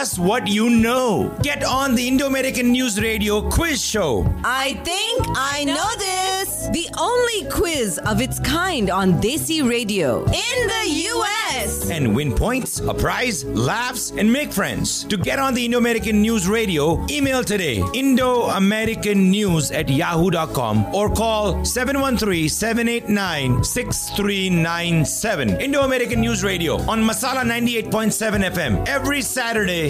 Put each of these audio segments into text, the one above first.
us what you know. Get on the Indo American News Radio quiz show. I think I know this. The only quiz of its kind on Desi Radio in the US. And win points, a prize, laughs, and make friends. To get on the Indo American News Radio, email today Indo American News at yahoo.com or call 713 789 6397. Indo American News Radio on Masala 98.7 FM every Saturday,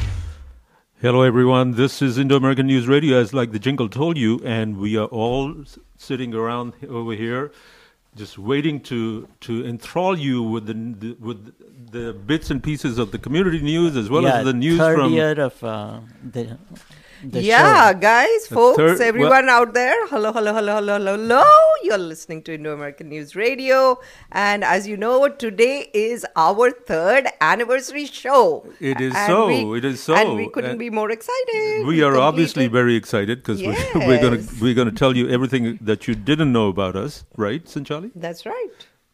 Hello, everyone. This is Indo American News Radio, as like the jingle told you, and we are all sitting around over here, just waiting to to enthrall you with the, the with the bits and pieces of the community news as well yeah, as the news from. of uh, the, the yeah, show. guys, The folks, third- everyone out there, hello, hello, hello, hello, hello, hello. You're listening to Indo American News Radio. And as you know, today is our third anniversary show. It is And so, we- it is so. And we couldn't And be more excited. We are obviously very excited because we're, we're going to we're to tell you everything that you didn't know about us, right, Sanchali? That's right.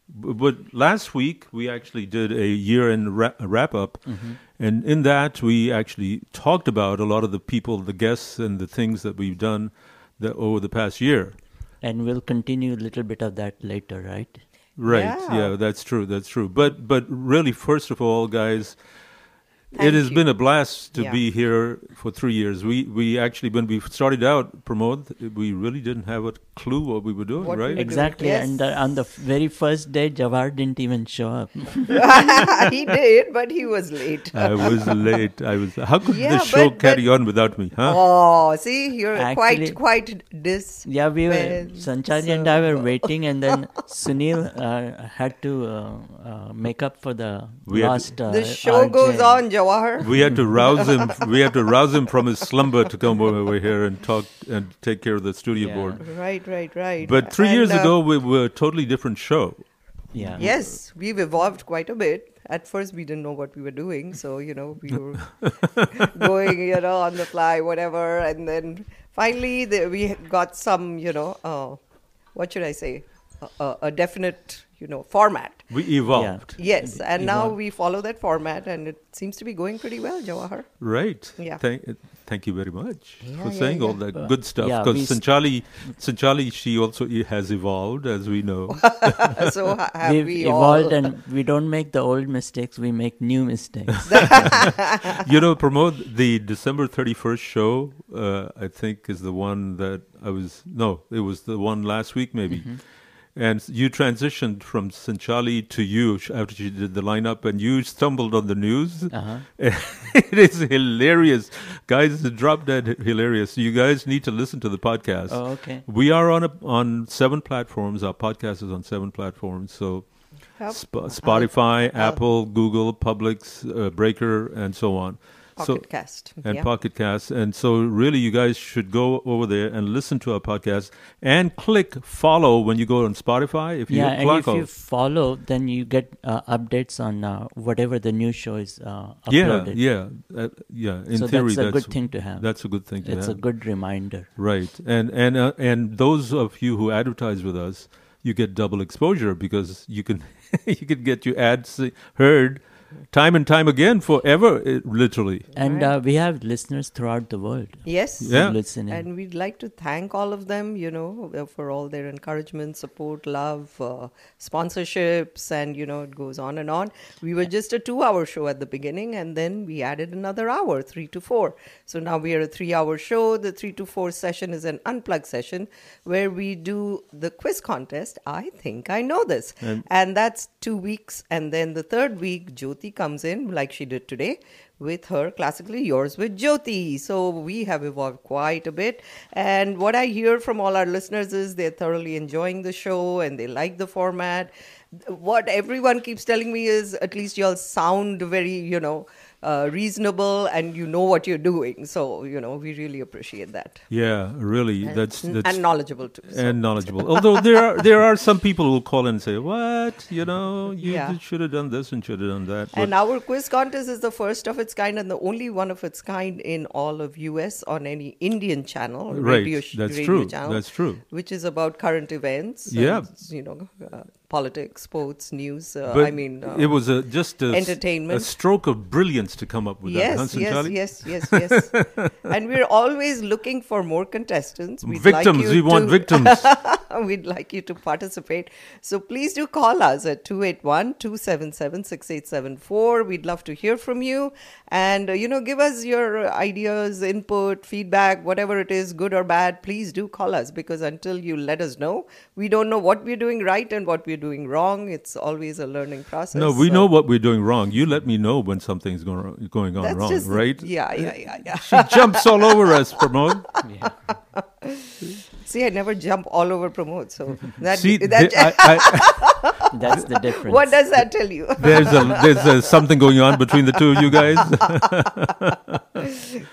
But last week we actually did a year-end ra- wrap up, mm-hmm. And in that we actually talked about a lot of the people, the guests, and the things that we've done the, over the past year. And we'll continue a little bit of that later, right? Right? Yeah. Yeah, that's true. That's true. But but really, first of all, guys. It has you. been a blast to Yeah. be here for three years. We we actually when we started out, Pramod, we really didn't have a clue what we were doing, What we right? were doing. Exactly. Yes. And uh, on the very first day, Jawar didn't even show up. he did, but he was late. I was late. I was. How could Yeah, the show but- carry but- on without me? Huh? Oh, see, you're Actually- quite, quite dis. Yeah, we were, Well, Sanchali and I were waiting, and then Sunil uh, had to uh, uh, make up for the We had to- lost. Uh, The show RJ. goes on, Jawahar. We had to rouse him. We had to rouse him from his slumber to come over here and talk and take care of the studio Yeah. board. Right, right, right. But three And, years uh, ago, we were a totally different show. Yeah. Yes, we've evolved quite a bit. At first, we didn't know what we were doing, so you know we were going, you know, on the fly, whatever. And then finally, the, we got some, you know, uh, what should I say, a, a, a definite, you know, format. We evolved, Yes, and now Evolved. we follow that format, and it seems to be going pretty well, Jawahar. right? Yeah. Thank, thank you very much for yeah, saying all yeah. that good stuff. Because we s- Sanchali, Sanchali, she also has evolved, as we know. so have We've we evolved, all? and we don't make the old mistakes; we make new mistakes. you know, Pramod the December 31st show, uh, I think is the one that I was, no, it was the one last week maybe. Mm-hmm. And you transitioned from Sanchali to you after she did the lineup, and you stumbled on the news. Uh-huh. it is hilarious. Guys, it's a drop dead hilarious. You guys need to listen to the podcast. Oh, okay. We are on a, on seven platforms. Our podcast is on seven platforms. So Sp- Spotify, Apple, Google, Publix, uh, Breaker, and so on. Pocket so, Cast. and yeah. Pocket Cast. And so, really, you guys should go over there and listen to our podcast and click follow when you go on Spotify. If you yeah, and if you follow, then you get uh, updates on uh, whatever the new show is uh, yeah, uploaded. yeah, uh, yeah. In so theory, that's a good thing to have. That's a good thing to it's have. a good reminder. Right, and and uh, and those of you who advertise with us, you get double exposure because you can you can get your ads heard time and time again forever, uh, literally. And uh, we have listeners throughout the world Yes. Yeah. listening. And we'd like to thank all of them, you know, uh, for all their encouragement, support, love, uh, sponsorships, and, you know, it goes on and on. We were just a two hour show at the beginning, and then we added another hour, three to four. So now we are a three hour show. The three to four session is an unplugged session where we do the quiz contest. I think I know this. And, that's two weeks. And then the third week, Jyoti comes in, like she did today, with her classically yours with Jyoti. So we have evolved quite a bit. And what I hear from all our listeners is they're thoroughly enjoying the show and they like the format. What everyone keeps telling me is at least y'all sound very, you know, uh, reasonable and you know what you're doing. So, you know, we really appreciate that. Yeah, really. That's and, that's and knowledgeable too. so. and knowledgeable. Although there are there are some people who will call in and say, "What? You know, you Yeah. should have done this and should have done that." And our quiz contest is the first of its kind and the only one of its kind in all of US on any Indian channel, Right, radio, that's radio true, channel. that's true. Which is about current events. Yeah. and, you know, uh, politics, sports, news. Uh, I mean, uh, it was a just a, entertainment. a stroke of brilliance to come up with that, huh, Yes, yes, yes, yes, yes. and we're always looking for more contestants. We'd Victims, Like you we want victims. We'd like you to participate. So please do call us at 281 277 6874. We'd love to hear from you. And, uh, you know, give us your ideas, input, feedback, whatever it is, good or bad. Please do call us because until you let us know, we don't know what we're doing right and what we're doing wrong. It's always a learning process. No, we So know what we're doing wrong. You let me know when something's going going on that's wrong, just, right? Yeah, yeah, yeah, yeah. She jumps all over us, Pramod. See, I never jump all over Pramod. So that, See, that th- I, I, That's the difference. what does that tell you? there's a there's a, something going on between the two of you guys.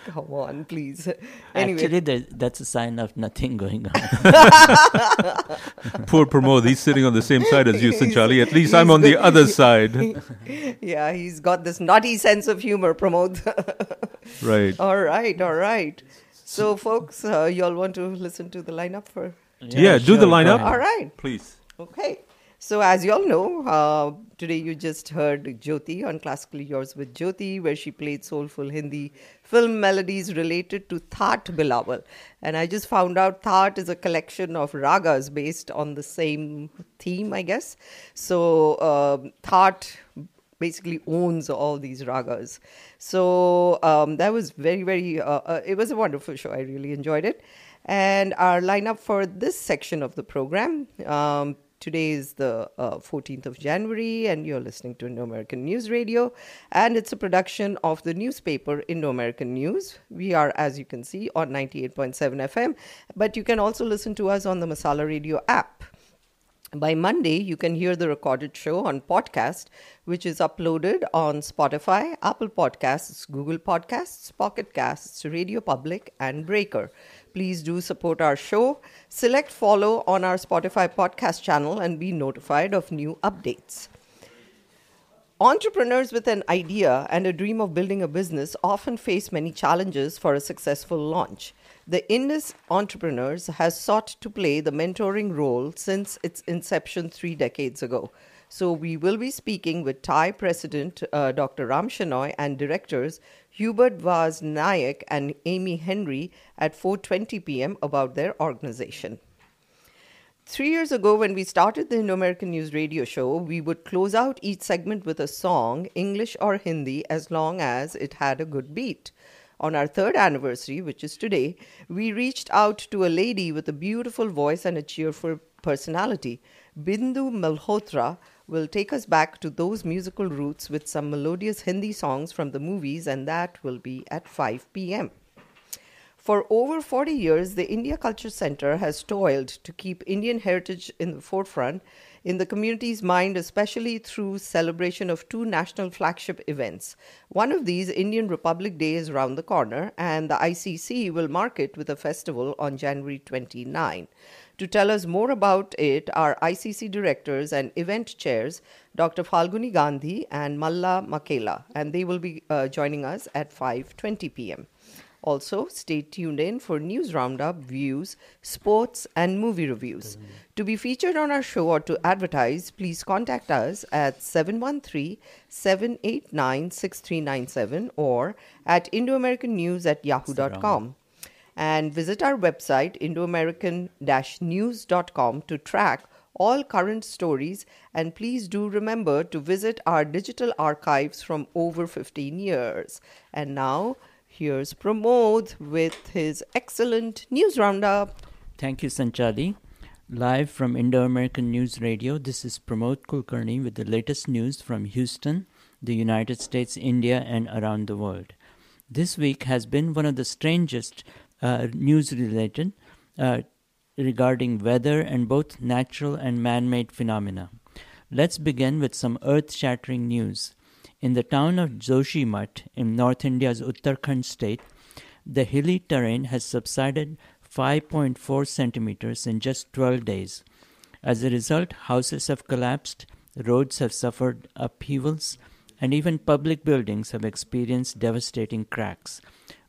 Come on, please. Anyway, Actually, there, that's a sign of nothing going on. Poor Pramod, he's sitting on the same side as you, He's- Sanchali. At least I'm on the the- other side. yeah, he's got this naughty sense of humor, Pramod. Right. all right, all right. So, folks, uh, y'all want to listen to the lineup for? Yeah, do the sure, go lineup. All right. Please. Okay. So, as you all know, uh, today you just heard Jyoti on Classically Yours with Jyoti, where she played soulful Hindi film melodies related to Thaat Bilawal. And I just found out Thaat is a collection of ragas based on the same theme, I guess. So, um Thaat basically owns all these ragas. So um, that was very, very, uh, uh, it was a wonderful show. I really enjoyed it. And our lineup for this section of the program. Um, Today is the uh, 14th of January, and you're listening to Indo American News Radio, and it's a production of the newspaper Indo American News. We are, as you can see, on 98.7 FM, but you can also listen to us on the Masala Radio app. By Monday, you can hear the recorded show on podcast, which is uploaded on Spotify, Apple Podcasts, Google Podcasts, Pocket Casts, Radio Public, and Breaker. Please do support our show. Select follow on our Spotify podcast channel and be notified of new updates. Entrepreneurs with an idea and a dream of building a business often face many challenges for a successful launch. The Indus Entrepreneurs has sought to play the mentoring role since its inception three decades ago. So we will be speaking with TIE President uh, Dr. Ram Shenoy and directors Hubert Vaz Nayak and Amy Henry at 4:20 p.m. about their organization. Three years ago, when we started the Indo American News Radio Show, we would close out each segment with a song, English or Hindi, as long as it had a good beat. On our third anniversary, which is today, we reached out to a lady with a beautiful voice and a cheerful personality. Bindu Malhotra will take us back to those musical roots with some melodious Hindi songs from the movies, and that will be at 5 p.m. For over 40 years, the India Culture Center has toiled to keep Indian heritage in the forefront in the community's mind, especially through celebration of two national flagship events. One of these, Indian Republic Day, is round the corner, and the ICC will mark it with a festival on January 29. To tell us more about it are ICC directors and event chairs, Dr. Falguni Gandhi and Malla Makela, and they will be uh, joining us at 5:20 p.m. Also, stay tuned in for news roundup, views, sports, and movie reviews. To be featured on our show or to advertise, please contact us at 713 789 6397 or at IndoAmericanNews at yahoo.com. And visit our website, indoamerican news.com, to track all current stories. And please do remember to visit our digital archives from over 15 years. And now, Here's Pramod with his excellent news roundup. Thank you, Sanchali. Live from Indo American News Radio, this is Pramod Kulkarni with the latest news from Houston, the United States, India, and around the world. This week has been one of the strangest uh, news related uh, regarding weather and both natural and man made phenomena. Let's begin with some earth shattering news. In the town of Joshimath in North India's Uttarakhand state, the hilly terrain has subsided 5.4 centimeters in just 12 days. As a result, houses have collapsed, roads have suffered upheavals, and even public buildings have experienced devastating cracks.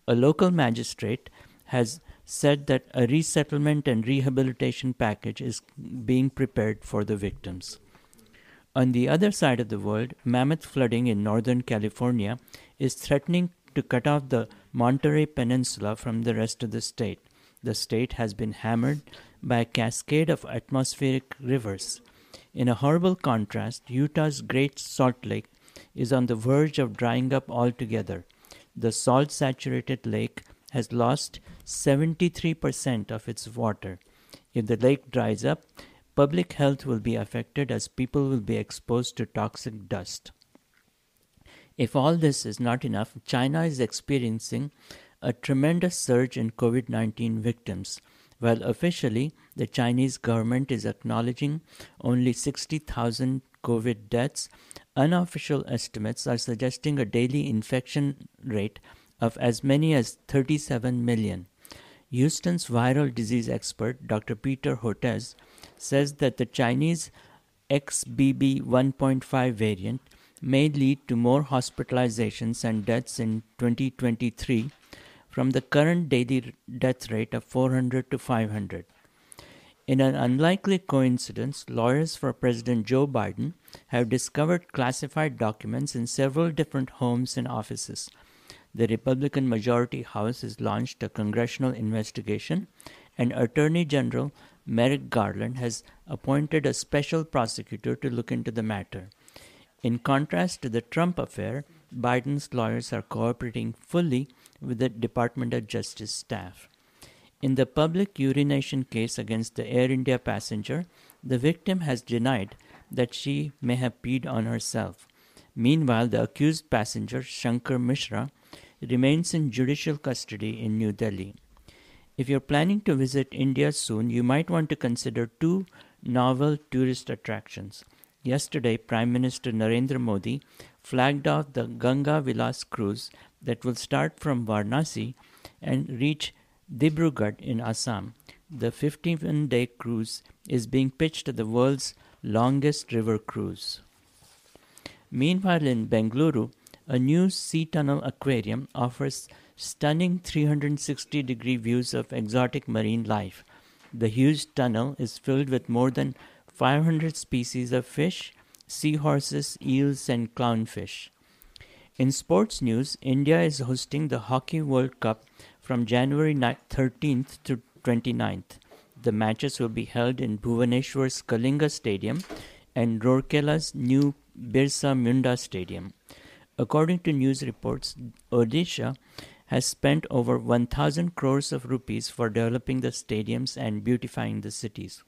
A local magistrate has said that a resettlement and rehabilitation package is being prepared for the victims. On the other side of the world, mammoth flooding in Northern California is threatening to cut off the Monterey Peninsula from the rest of the state. The state has been hammered by a cascade of atmospheric rivers. In a horrible contrast, Utah's Great Salt Lake is on the verge of drying up altogether. The salt saturated lake has lost 73% of its water. If the lake dries up, public health will be affected as people will be exposed to toxic dust. If all this is not enough, China is experiencing a tremendous surge in COVID 19 victims. While officially the Chinese government is acknowledging only 60,000 COVID deaths, unofficial estimates are suggesting a daily infection rate of as many as 37 million. Houston's viral disease expert, Dr. Peter Hotez, says that the Chinese XBB 1.5 variant may lead to more hospitalizations and deaths in 2023 from the current daily death rate of 400 to 500. In an unlikely coincidence, lawyers for President Joe Biden have discovered classified documents in several different homes and offices. The Republican majority House has launched a congressional investigation, and Attorney General Merrick Garland has appointed a special prosecutor to look into the matter. In contrast to the Trump affair, Biden's lawyers are cooperating fully with the Department of Justice staff. In the public urination case against the Air India passenger, the victim has denied that she may have peed on herself. Meanwhile, the accused passenger, Shankar Mishra, remains in judicial custody in New Delhi. If you're planning to visit India soon, you might want to consider two novel tourist attractions. Yesterday, Prime Minister Narendra Modi flagged off the Ganga Vilas cruise that will start from Varanasi and reach Dibrugarh in Assam. The 15 day cruise is being pitched as the world's longest river cruise. Meanwhile, in Bengaluru, a new sea tunnel aquarium offers stunning 360 degree views of exotic marine life. The huge tunnel is filled with more than 500 species of fish, seahorses, eels, and clownfish. In sports news, India is hosting the Hockey World Cup from January 13th to 29th. The matches will be held in Bhuvaneshwar's Kalinga Stadium and Rourkela's new Birsa Munda Stadium. According to news reports, Odisha has spent over 1000 crores of rupees for developing the stadiums and beautifying the cities.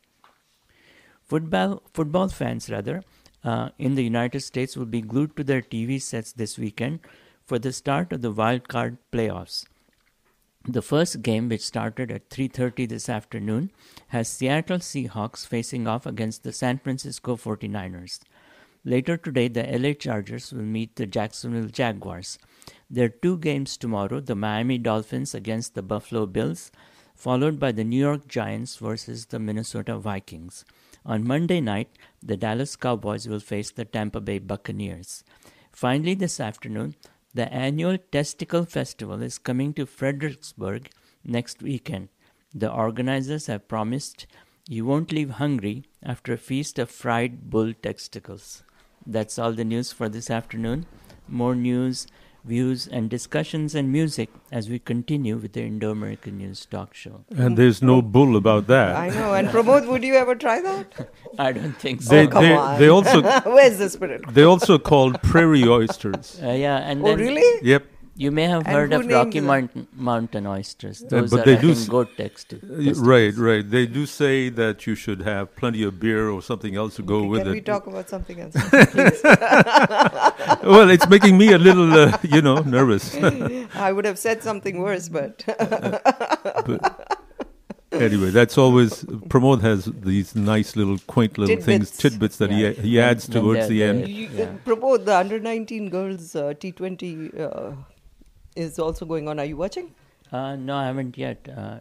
Football, football fans, rather, uh, in the United States will be glued to their TV sets this weekend for the start of the wild card playoffs. The first game, which started at 3:30 this afternoon, has Seattle Seahawks facing off against the San Francisco 49ers. Later today, the LA Chargers will meet the Jacksonville Jaguars. There are two games tomorrow: the Miami Dolphins against the Buffalo Bills, followed by the New York Giants versus the Minnesota Vikings. On Monday night, the Dallas Cowboys will face the Tampa Bay Buccaneers. Finally, this afternoon, the annual Testicle Festival is coming to Fredericksburg next weekend. The organizers have promised you won't leave hungry after a feast of fried bull testicles. That's all the news for this afternoon. More news views, and discussions and music as we continue with the Indo American News Talk Show. And there's no bull about that. I know. And Pramod, would you ever try that? I don't think so. They, Oh, come they, on. they also Where's the spirit? they also called prairie oysters. Uh, yeah, and Oh, then really? Yep. You may have And heard of Rocky Mountain, mountain oysters. Those but are they do think, s- goat text. Uh, Right, right. They do say that you should have plenty of beer or something else to go with it. Can we talk about something else, please? well, it's making me a little, uh, you know, nervous. I would have said something worse, but But- anyway, that's always Pramod has these nice little quaint little things, Tidbits. tidbits that Yeah. he he adds When- when towards the end. You, Yeah. uh, Pramod, the under 19 girls uh, T20 uh, is also going on. Are you watching? Uh, no, I haven't yet. Uh,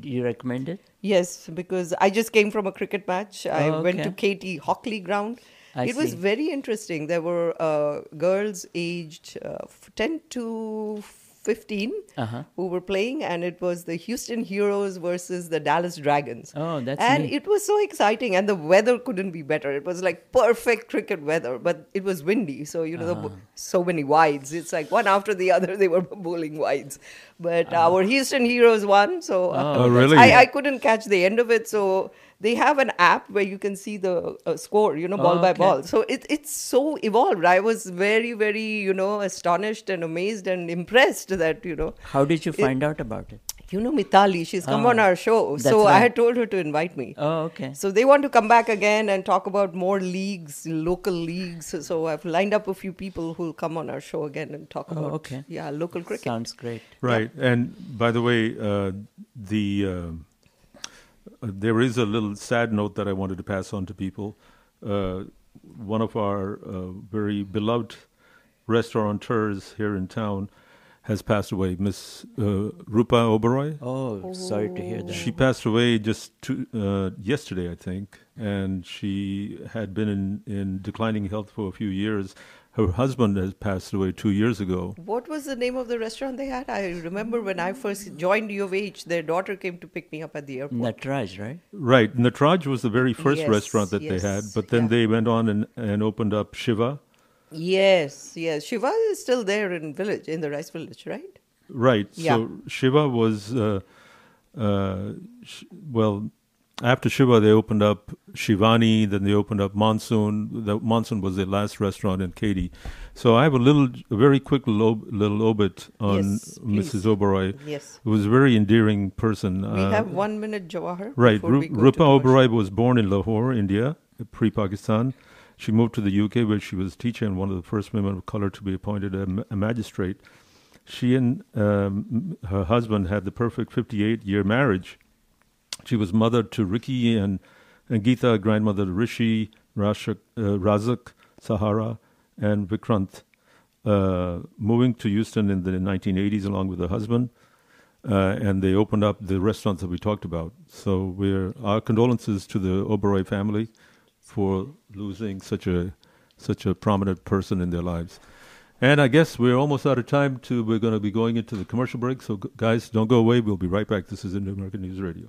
do you recommend it? Yes, because I just came from a cricket match. I Oh, went to okay. Katy Hockley ground. I it was very interesting. There were uh, girls aged uh, 10 to 15 Uh-huh. who were playing, and it was the Houston Heroes versus the Dallas Dragons. Oh, that's And neat. it was so exciting, and the weather couldn't be better. It was like perfect cricket weather, but it was windy. So, you know, Uh-huh. bo- so many wides. It's like one after the other, they were bowling wides. But Uh-huh. our Houston Heroes won. So, uh, Oh, really? I, I couldn't catch the end of it. So they have an app where you can see the uh, score, you know, ball Oh, by ball. So it, it's so evolved. I was very, very, you know, astonished and amazed and impressed that, you know, How did you find out about it? you know, Mitali, she's come Ah, on our show. that's So I had told her to invite me. Oh, okay. So they want to come back again and talk about more leagues, local leagues. So- So I've lined up a few people who'll come on our show again and talk Oh, about okay. yeah, local cricket. Sounds great. Right, and by the way, uh, the uh, there is a little sad note that I wanted to pass on to people. Uh, one of our uh, very beloved restaurateurs here in town has passed away, Miss uh, Rupa Oberoi. Oh, sorry to hear that. She passed away just two, uh, yesterday, I think, and she had been in, in declining health for a few years. Her husband has passed away two years ago. What was the name of the restaurant they had? I remember when I first joined U of H, their daughter came to pick me up at the airport. Natraj, right? Right. Natraj was the very first Yes, restaurant that they had, but then yeah. they went on and, and opened up Shiva. Yes, yes. Shiva is still there in village, in the rice village, right? Right. Yeah. So Shiva was, uh, uh, sh- well, after Shiva, they opened up Shivani, then they opened up Monsoon. The Monsoon was their last restaurant in Katy. So I have a little, a very quick little, little obit on Yes. Mrs. Oberoi. Yes. Who was a very endearing person. We Uh, have one minute, Jawahar. Right. Rupa. Oberoi was born in Lahore, India, pre Pakistan. She moved to the UK where she was a teacher and one of the first women of color to be appointed a, a magistrate. She and um, her husband had the perfect 58 year marriage. She was mother to Ricky and, and Geeta, grandmother to Rishi, uh, Razak, Sahara, and Vikrant. Uh, moving to Houston in the 1980s along with her husband uh, and they opened up the restaurants that we talked about. So we're our condolences to the Oberoi family for losing such a such a prominent person in their lives. And I guess we're almost out of time. To we're going to be going into the commercial break. So gu- guys, don't go away. We'll be right back. This is Indo American News Radio.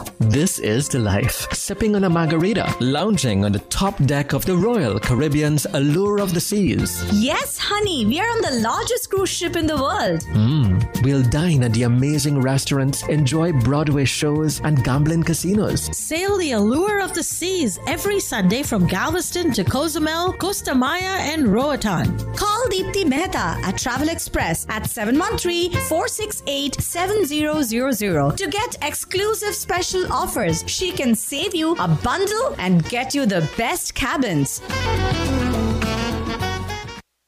this is the life. Sipping on a margarita, lounging on the top deck of the Royal Caribbean's Allure of the Seas. Yes, honey, we are on the largest cruise ship in the world. Hmm, we'll dine at the amazing restaurants, enjoy Broadway shows and gambling casinos. Sail the allure of the seas every Sunday from Galveston to Cozumel, Costa Maya, and Roatan. Call Deepthi Mehta at Travel Express at 713-468-7000 to get exclusive special offers. She can save you a bundle and get you the best cabins.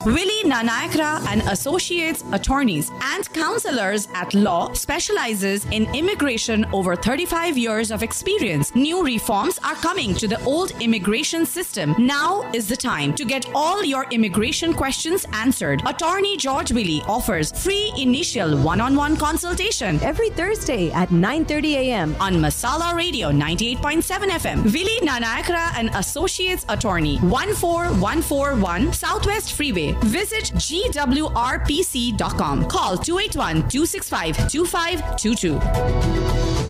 Willie Nanayakkara and Associates Attorneys and Counselors at Law specializes in immigration over 35 years of experience. New reforms are coming to the old immigration system. Now is the time to get all your immigration questions answered. Attorney George Willie offers free initial one-on-one consultation Every Thursday at 9:30 a.m. on Masala Radio 98.7 FM. Willie Nanayakkara and Associates Attorney 14141 Southwest Freeway. Visit gwrpc.com. Call 281-265-2522.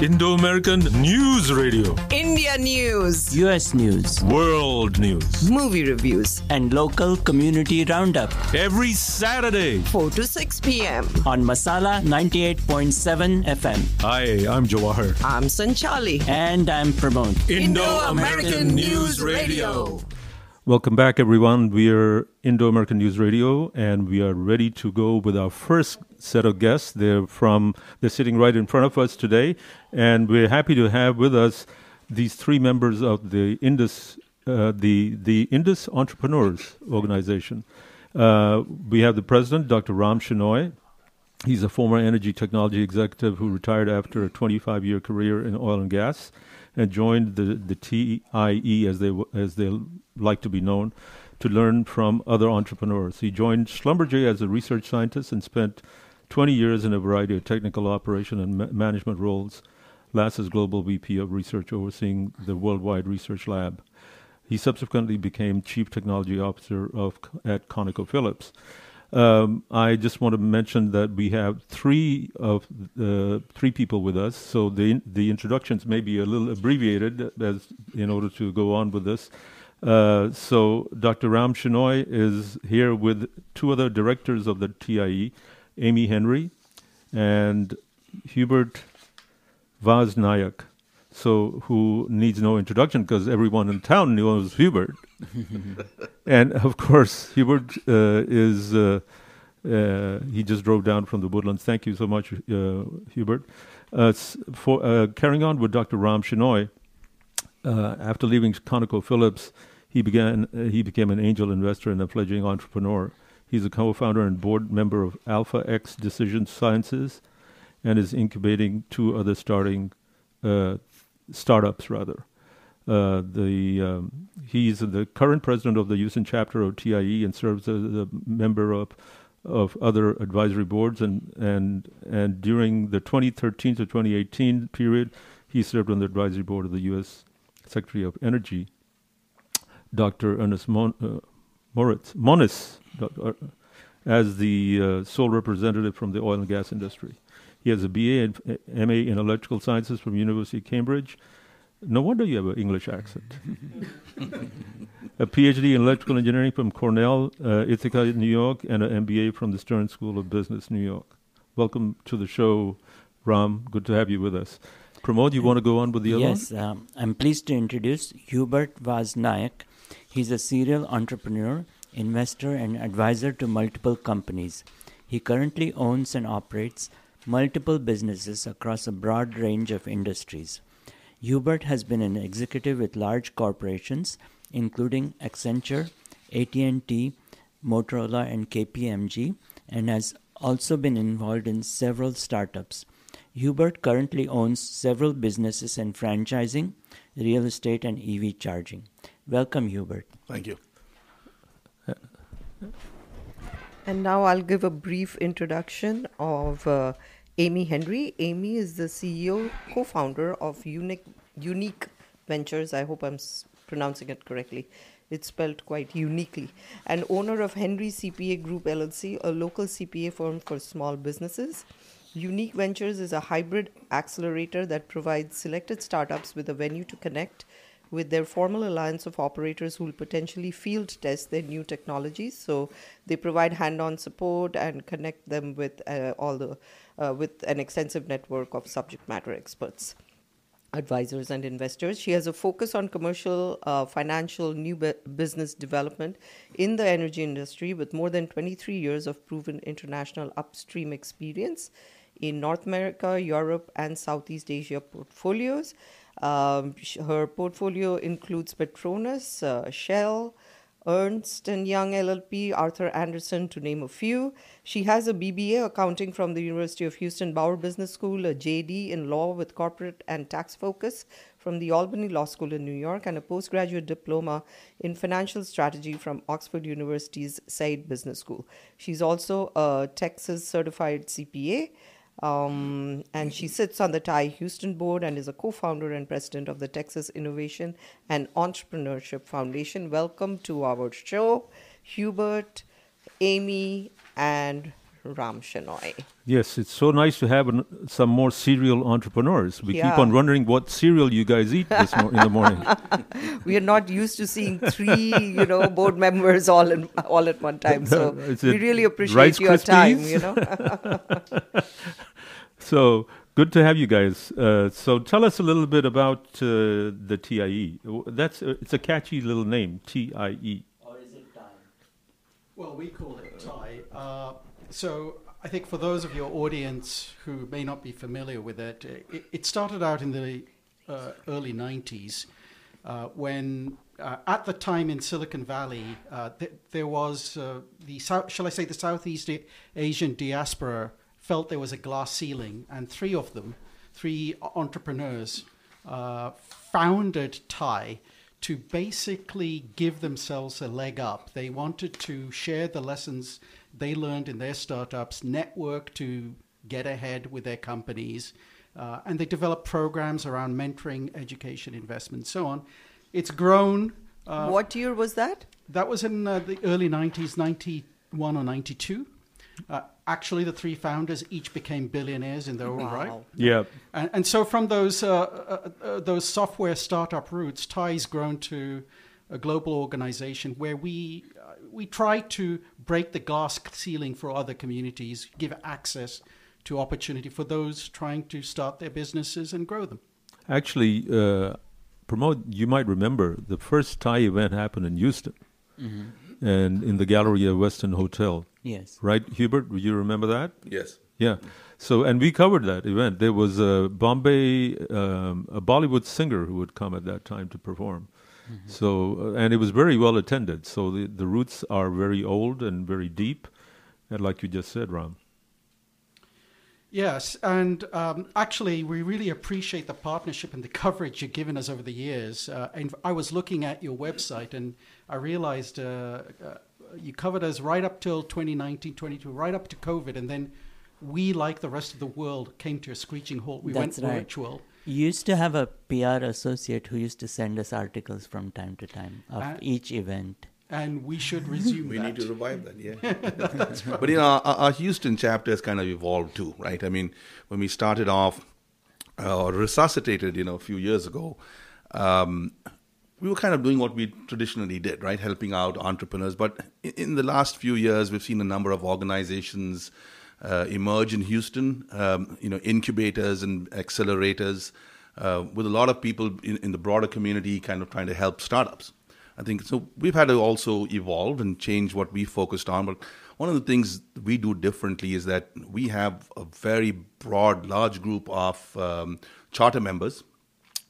Indo-American News Radio. India news, US News. World News. movie reviews, And local community roundup Every Saturday. 4 to 6 p.m. on Masala 98.7 FM. Hi, I'm Jawahar. I'm Sanchali. And I'm Pramod. Indo-American News Radio. Welcome back, everyone. We are Indo American News Radio, and we are ready to go with our first set of guests. They're from they're sitting right in front of us today, and we're happy to have with us these three members of the Indus uh, the the Indus Entrepreneurs Organization. Uh, we have the president, Dr. Ram Shenoy. He's a former energy technology executive who retired after a 25 year career in oil and gas joined the, the TIE, as they, as they like to be known, to learn from other entrepreneurs. He joined Schlumberger as a research scientist and spent 20 years in a variety of technical operation and ma- management roles, last as Global VP of Research overseeing the Worldwide Research Lab. He subsequently became Chief Technology Officer of at ConocoPhillips. Um, I just want to mention that we have three of uh, three people with us, so the the introductions may be a little abbreviated as in order to go on with this. Uh, so Dr. Ram Shenoy is here with two other directors of the TIE, Amy Henry and Hubert Vaz Nayak. So who needs no introduction because everyone in town knows Hubert. and of course, Hubert uh, is, uh, uh, he just drove down from the woodlands. Thank you so much, uh, Hubert. Uh, for uh, carrying on with Dr. Ram Shenoy, after leaving ConocoPhillips, he began. he became an angel investor and a fledgling entrepreneur. He's a co-founder and board member of Alpha X Decision Sciences, and is incubating two other starting startups rather. Uh, the um, he's the current president of the Houston chapter of TIE and serves as a member of of other advisory boards and and and during the 2013 to 2018 period, he served on the advisory board of the U.S. Secretary of Energy, Dr. Ernest Mon- uh, Moritz Moniz, uh, as the uh, sole representative from the oil and gas industry. He has a BA and MA in electrical sciences from University of Cambridge no wonder you have an English accent. a PhD in electrical engineering from Cornell, uh, Ithaca, New York, and an MBA from the Stern School of Business, New York. Welcome to the show, Ram. Good to have you with us. Pramod, you want to go on with the other yes, um, I'm pleased to introduce Hubert Vaz Nayak. He's a serial entrepreneur, investor, and advisor to multiple companies. He currently owns and operates multiple businesses across a broad range of industries. Hubert has been an executive with large corporations, including Accenture, AT&T, Motorola, and KPMG, and has also been involved in several startups. Hubert currently owns several businesses in franchising, real estate, and EV charging. Welcome, Hubert. Thank you. And now I'll give a brief introduction of uh, Amy Henry. Amy is the CEO, co founder of Eunike, Eunike Ventures. I hope I'm pronouncing it correctly. It's spelled quite uniquely. And owner of Henry CPA Group LLC, a local CPA firm for small businesses. Eunike Ventures is a hybrid accelerator that provides selected startups with a venue to connect with their formal alliance of operators who will potentially field test their new technologies. So they provide hand-on support and connect them with uh, all the uh, with an extensive network of subject matter experts advisors and investors. She has a focus on commercial, uh, financial, new bu- business development in the energy industry with more than 23 years of proven international upstream experience in North America, Europe, and Southeast Asia portfolios. Um, her portfolio includes Petronas, uh, Shell, Ernst & Young LLP, Arthur Andersen, to name a few. She has a BBA accounting from the University of Houston Bauer Business School, a JD in law with corporate and tax focus from the Albany Law School in New York, and a postgraduate diploma in financial strategy from Oxford University's Said Business School. She's also a Texas certified CPA. Um, and she sits on the TIE Houston board and is a co founder and president of the Texas Innovation and Entrepreneurship Foundation. Welcome to our show, Hubert, Amy, and Ram Shenoy. Yes, it's so nice to have an, some more serial entrepreneurs. We Yeah. keep on wondering what cereal you guys eat this mor- in the morning. we are not used to seeing three, you know, board members all in all at one time. So we really appreciate your time, you know. So good to have you guys. Uh, so tell us a little bit about uh, the TIE. That's uh, it's a catchy little name, TIE. Or is it time? Well, we call it TIE. Uh, so I think for those of your audience who may not be familiar with it, it, it started out in the uh, early 90s uh, when, uh, at the time in Silicon Valley, uh, th- there was uh, the, South, shall I say, the Southeast Asian diaspora felt there was a glass ceiling, and three of them, three entrepreneurs, uh, founded TIE to basically give themselves a leg up. They wanted to share the lessons they learned in their startups, network to get ahead with their companies, uh, and they developed programs around mentoring, education, investment, so on. It's grown. Uh, what year was that? That was in uh, the early 90s, 91 or 92. Uh, actually, the three founders each became billionaires in their own Wow. right. Yeah. And, and so from those uh, uh, uh, those software startup roots, TIE's grown to a global organization where we uh, we try to break the glass ceiling for other communities, give access to opportunity for those trying to start their businesses and grow them. Actually, uh, Pramod. You might remember the first TIE event happened in Houston, and in the gallery Galleria Westin Hotel. Yes. Right, Hubert? Do you remember that? Yes. Yeah. So, and we covered that event. There was a Bombay, um, a Bollywood singer who would come at that time to perform. So, uh, and it was very well attended. So the, the roots are very old and very deep, and like you just said, Ram. Yes, and um, actually, we really appreciate the partnership and the coverage you've given us over the years. Uh, and I was looking at your website, and I realized uh, uh, you covered us right up till 2019, 22, right up to COVID, and then we, like the rest of the world, came to a screeching halt. We That's went right. virtual. You used to have a PR associate who used to send us articles from time to time of Uh, each event. and we should resume We that. need to revive that, yeah. But you know, our, our Houston chapter has kind of evolved too, right? I mean, when we started off uh, or resuscitated, you know, a few years ago, um, we were kind of doing what we traditionally did, right? Helping out entrepreneurs. But in, the last few years, we've seen a number of organizations uh, emerge in Houston, um, you know, incubators and accelerators, uh, with a lot of people in, in the broader community kind of trying to help startups. I think so. We've had to also evolve and change what we focused on. But one of the things we do differently is that we have a very broad, large group of um, charter members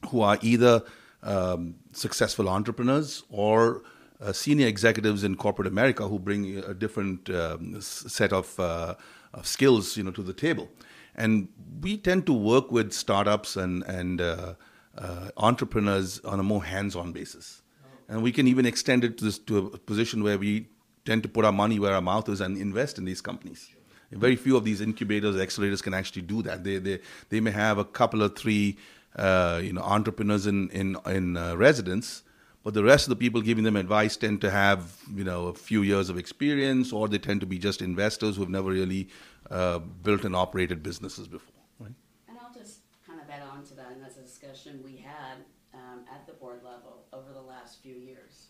who are either um, successful entrepreneurs or uh, senior executives in corporate America who bring a different um, set of, uh, of skills, you know, to the table. And we tend to work with startups and and uh, uh, entrepreneurs on a more hands-on basis, and we can even extend it to, this, to a position where we tend to put our money where our mouth is and invest in these companies. Very few of these incubators, accelerators can actually do that. They they they may have a couple or three, uh, you know, entrepreneurs in in in uh, residence, but the rest of the people giving them advice tend to have you know a few years of experience, or they tend to be just investors who have never really uh, built and operated businesses before. Right? And I'll just kind of add on to that, and that's a discussion we had um, at the board level over the last few years.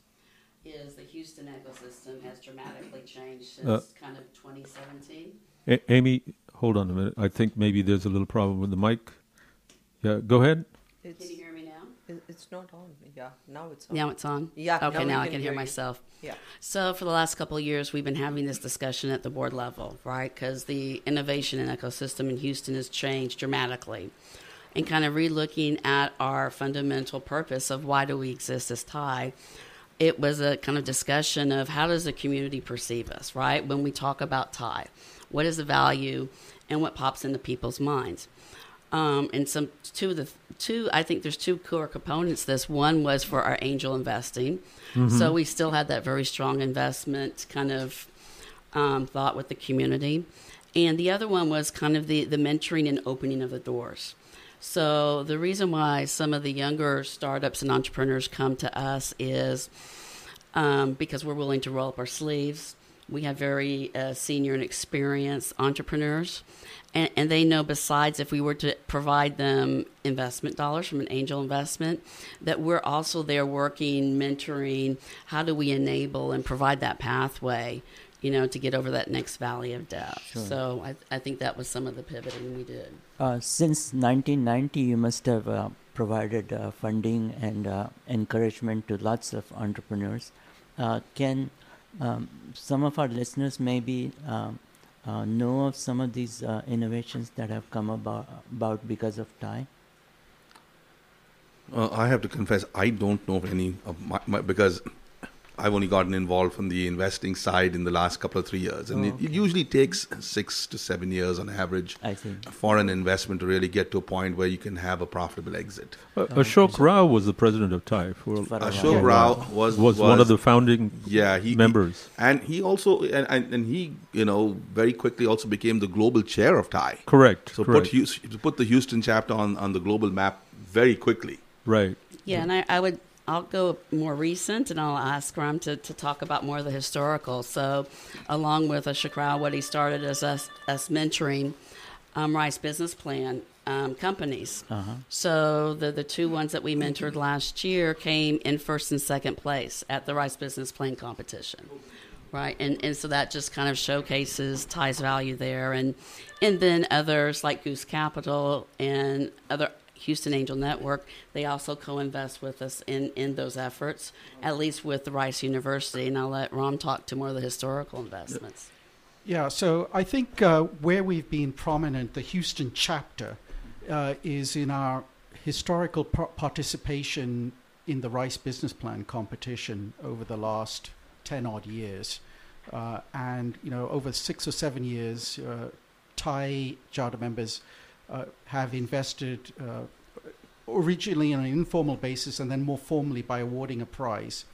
Is the Houston ecosystem has dramatically changed since Uh, kind of 2017. A- Amy, hold on a minute. I think maybe there's a little problem with the mic. Yeah, go ahead. It's, Can you hear me now? it's not on. Yeah, now it's on. Now it's on. Yeah, Okay, now we now, I can can hear hear myself. Yeah. So for the last couple of years, we've been having this discussion at the board level, right? Because the innovation and ecosystem in Houston has changed dramatically, and kind of relooking at our fundamental purpose of why do we exist as TIE. It was a kind of discussion of how does the community perceive us, right? When we talk about TIE, what is the value, and what pops into people's minds um, and some two of the two i think there's two core components this. One was for our angel investing. So we still had that very strong investment kind of um, thought with the community. And the other one was kind of the, the mentoring and opening of the doors. So the reason why some of the younger startups and entrepreneurs come to us is um, because we're willing to roll up our sleeves. We have very uh, senior and experienced entrepreneurs, and, and they know besides if we were to provide them investment dollars from an angel investment, that we're also there working, mentoring. How do we enable and provide that pathway you know, to get over that next valley of death. Sure. So I, I think that was some of the pivoting we did. Uh, since 1990, you must have uh, provided uh, funding and uh, encouragement to lots of entrepreneurs. Uh, can um, some of our listeners maybe um, uh, know of some of these uh, innovations that have come about, about because of TIE? Uh, I have to confess, I don't know of any of my, my because I've only gotten involved from the investing side in the last couple of three years, and Oh, it, it usually takes six to seven years on average I see. for an investment to really get to a point where you can have a profitable exit. Uh, Ashok Rao was the president of TIE for, For Ashok while. Rao was was one of the founding yeah he, members. and he also and, and, and he you know very quickly also became the global chair of TIE. Correct. So correct. put put the Houston chapter on, on the global map very quickly. right. Yeah, and I, I would I'll go more recent, and I'll ask Ram to, to talk about more of the historical. So, along with Ashok Rao, what he started as us us mentoring um, Rice Business Plan um, companies. Uh-huh. So the the two ones that we mentored last year came in first and second place at the Rice Business Plan competition. Right, and, and so that just kind of showcases TIE's value there, and and then others like Goose Capital and other Houston Angel Network, they also co-invest with us in, in those efforts, at least with the Rice University. And I'll let Ram talk to more of the historical investments. Yeah, so I think uh, where we've been prominent, the Houston chapter, uh, is in our historical par- participation in the Rice Business Plan competition over the last 10 odd years. Uh, and, you know, over six or seven years, uh, TIE charter members have invested uh, originally on an informal basis and then more formally by awarding a prize.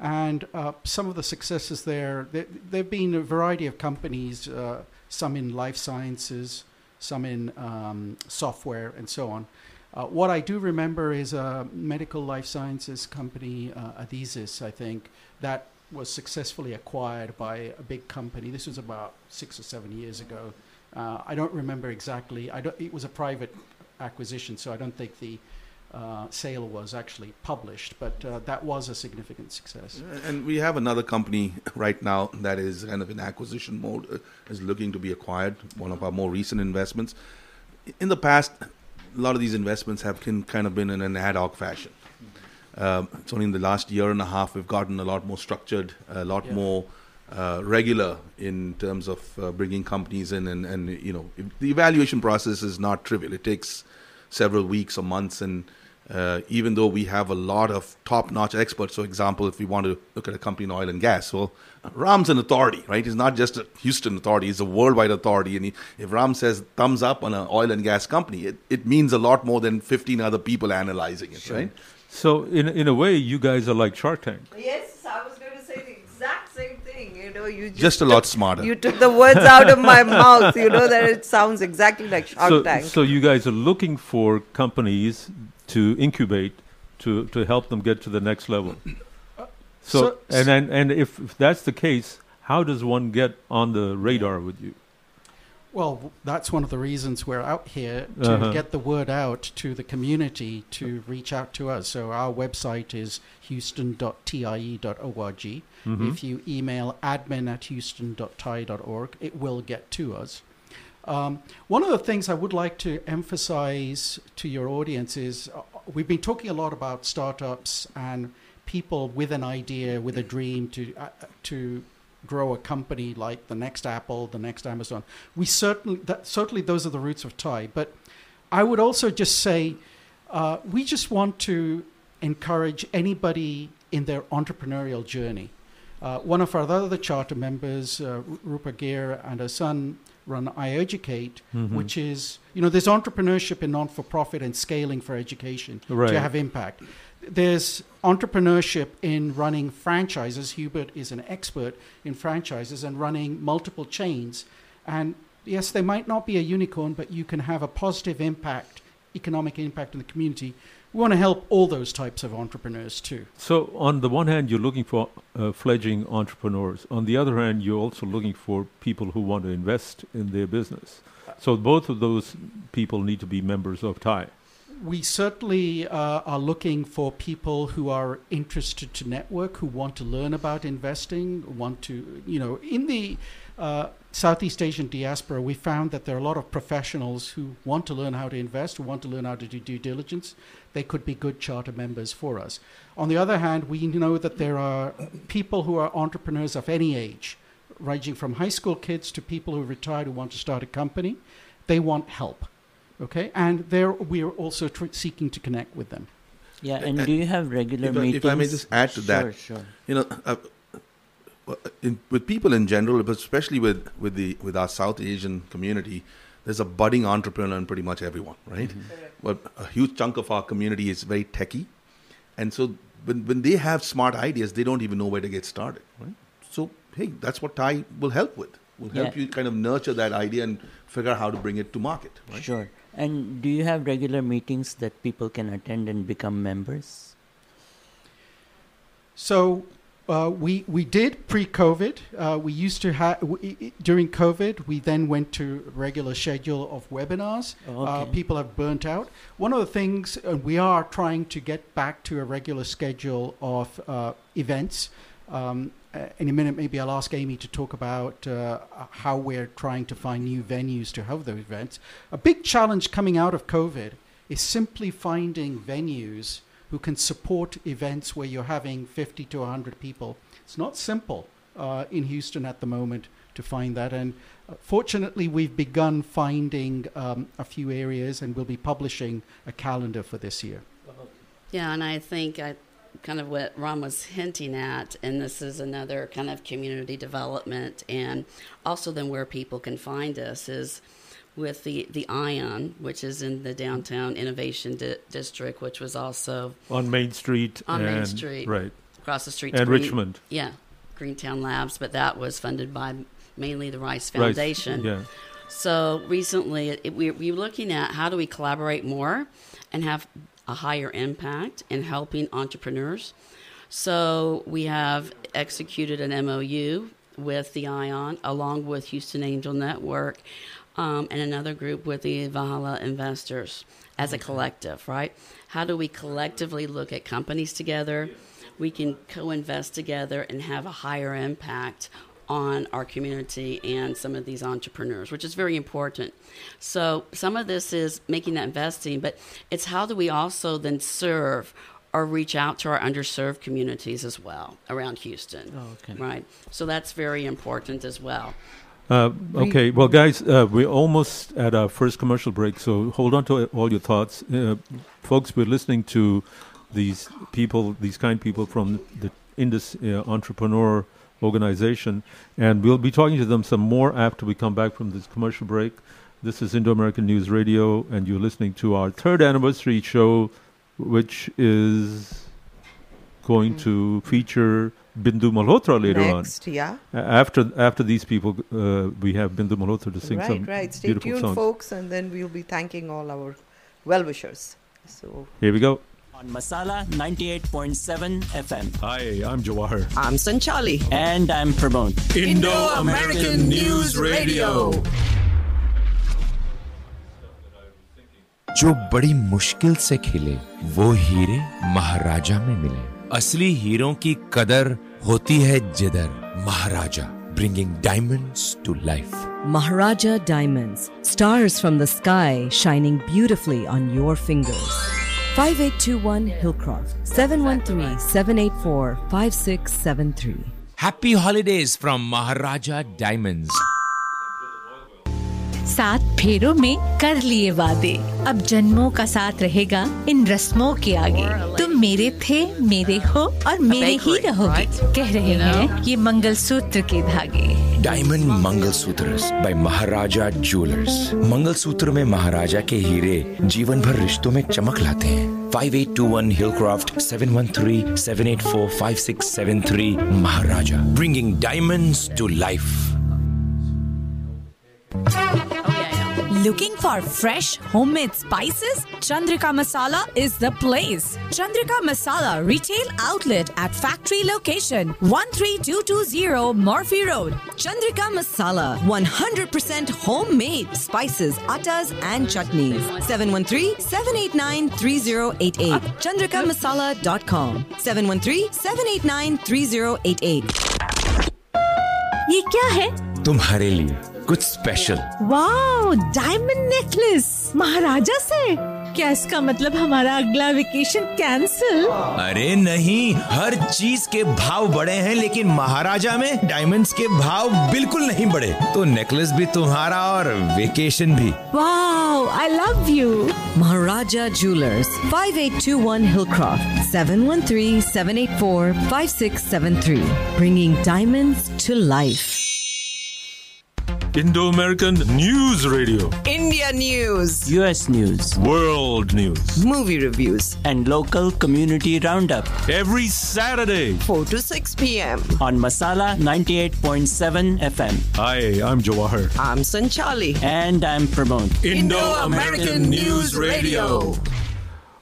And uh, some of the successes there, there, have been a variety of companies, uh, some in life sciences, some in um, software, and so on. Uh, what I do remember is a medical life sciences company, uh, Adhesis, I think, that was successfully acquired by a big company. This was about six or seven years ago. Uh, I don't remember exactly. I don't, it was a private acquisition, so I don't think the uh, sale was actually published, but uh, that was a significant success. And we have another company right now that is kind of in acquisition mode, uh, is looking to be acquired, one of our more recent investments. In the past, a lot of these investments have been, kind of been in an ad hoc fashion. Um, it's only in the last year and a half we've gotten a lot more structured, a lot Yeah. more uh, regular in terms of uh, bringing companies in, and, and you know the evaluation process is not trivial. It takes several weeks or months, and uh, even though we have a lot of top-notch experts, for example, if we want to look at a company in oil and gas, well, Ram's an authority, right? He's not just a Houston authority; he's a worldwide authority. And he, if Ram says thumbs up on an oil and gas company, it, it means a lot more than 15 other people analyzing it, right? So in in a way, you guys are like Shark Tank. Yes, I was thing. You know, you just, Just a lot smarter. You took the words out of my mouth. You know that it sounds exactly like Shark so, Tank. so you guys are looking for companies to incubate to, to help them get to the next level. So, so- and, and and if, if that's the case, how does one get on the radar with you? Well, that's one of the reasons we're out here to Uh-huh. get the word out to the community to reach out to us. So our website is houston.tie.org. Mhm. If you email admin at houston.tie.org, it will get to us. Um, one of the things I would like to emphasize to your audience is uh, we've been talking a lot about startups and people with an idea, with a dream to uh, to grow a company like the next Apple, the next Amazon. We certainly that, certainly those are the roots of TIE. But I would also just say uh, we just want to encourage anybody in their entrepreneurial journey. Uh, one of our other charter members, uh, Rupa Gear, and her son run iEducate, Mhm. which is, you know, there's entrepreneurship in non for profit and scaling for education Right. to have impact. There's entrepreneurship in running franchises. Hubert is an expert in franchises and running multiple chains. And yes, they might not be a unicorn, but you can have a positive impact, economic impact in the community. We want to help all those types of entrepreneurs too. So on the one hand, you're looking for uh, fledgling entrepreneurs. On the other hand, you're also looking for people who want to invest in their business. So both of those people need to be members of TIE. We certainly uh, are looking for people who are interested to network, who want to learn about investing, want to, you know, in the uh, Southeast Asian diaspora, we found that there are a lot of professionals who want to learn how to invest, who want to learn how to do due diligence. They could be good charter members for us. On the other hand, we know that there are people who are entrepreneurs of any age, ranging from high school kids to people who are retired who want to start a company. They want help. Okay, and there we are also tr- seeking to connect with them. Yeah, and do you have regular if, I- meetings? if I may just add to that, Sure, sure. you know, uh, uh, in, with people in general, but especially with with the with our South Asian community, there's a budding entrepreneur in pretty much everyone, right? But a huge chunk of our community is very techy, and so when when they have smart ideas, they don't even know where to get started, right? So hey, that's what TIE will help with. Will help Yeah. you kind of nurture that idea and figure out how to bring it to market, right? Sure. And do you have regular meetings that people can attend and become members? So uh, we we did pre-COVID. Uh, we used to have during COVID. We then went to regular schedule of webinars. Oh, uh, people have burnt out. One of the things uh, we are trying to get back to a regular schedule of uh, events. Um, uh, in a minute, maybe I'll ask Amy to talk about uh, how we're trying to find new venues to have those events. A big challenge coming out of COVID is simply finding venues who can support events where you're having 50 to 100 people. It's not simple uh, in Houston at the moment to find that. And uh, fortunately, we've begun finding um, a few areas and we'll be publishing a calendar for this year. Yeah, and I think I kind of what Ron was hinting at, and this is another kind of community development, and also then where people can find us is with the the Ion, which is in the downtown innovation di- district, which was also on Main Street. on Main Street, right? across the street, And Green- Richmond. Yeah, Greentown Labs, but that was funded by mainly the Rice Rice, Foundation. yeah. So recently, it, we, we're looking at how do we collaborate more and have a higher impact in helping entrepreneurs. So we have executed an MOU with the ION along with Houston Angel Network um, and another group with the Valhalla Investors as a collective, right? How do we collectively look at companies together? We can co invest together and have a higher impact on our community and some of these entrepreneurs, which is very important. So, some of this is making that investing, but it's how do we also then serve or reach out to our underserved communities as well around Houston. Oh, okay. Right. So, that's very important as well. Uh, okay, well, guys, uh, we're almost at our first commercial break, so hold on to all your thoughts. Uh, folks, we're listening to these people, these kind people from the Indus uh, Entrepreneur Organization, and we'll be talking to them some more after we come back from this commercial break. This is Indo American News Radio, and you're listening to our third anniversary show, which is going to feature Bindu Malhotra later Next, on. yeah. After after these people, uh, we have Bindu Malhotra to sing right, some right. Stay beautiful tuned, songs. folks, and then we'll be thanking all our well-wishers. So Here we go. on Masala 98.7 FM. Hi, I'm Jawahar. I'm Sanchali. And I'm Pramod. Indo American News Radio. जो बड़ी मुश्किल से खिले वो हीरे महाराजा में मिले असली हीरों की कदर होती है जिधर Maharaja bringing diamonds to life Maharaja diamonds stars from the sky shining beautifully on your fingers 5821 Hillcroft, 713 784 5673. Happy holidays from Maharaja Diamonds. सात फेरों में कर लिए वादे। अब जन्मों का साथ रहेगा इन रस्मों के आगे। तुम मेरे थे मेरे हो और मेरे ही रहोगे। कह रहे हैं ये मंगलसूत्र के धागे। Diamond mangalsutras by Maharaja jewellers mangalsutra में महाराजा के हीरे जीवन भर रिश्तों में चमक लाते हैं। Five eight two one Hillcroft seven one three seven eight 5821 Hillcroft 713-784-5673 Maharaja bringing diamonds to life Looking for fresh homemade spices? Chandrika Masala is the place. Chandrika Masala retail outlet at factory location 13220 Murphy Road. Chandrika Masala, 100% homemade spices, attas, and chutneys. 713-789-3088. ChandrikaMasala.com. 713-789-3088. ये क्या है तुम्हारे लिए कुछ special wow diamond necklace Maharaja से। क्या इसका मतलब हमारा अगला वेकेशन कैंसिल अरे नहीं हर चीज़ के भाव बढ़े हैं लेकिन महाराजा में डायमंड्स के भाव बिल्कुल नहीं बढ़े तो नेकलेस भी तुम्हारा और वेकेशन भी। Wow I love you Maharaja Jewelers, 5821 Hillcroft, 713-784-5673. Bringing diamonds to life. Indo American News Radio. India News. US News. World News. Movie reviews. And local community roundup. Every Saturday. 4 to 6 p.m. On Masala 98.7 FM. Hi, I'm Jawahar. I'm Sanchali. And I'm Pramod. Indo American News Radio.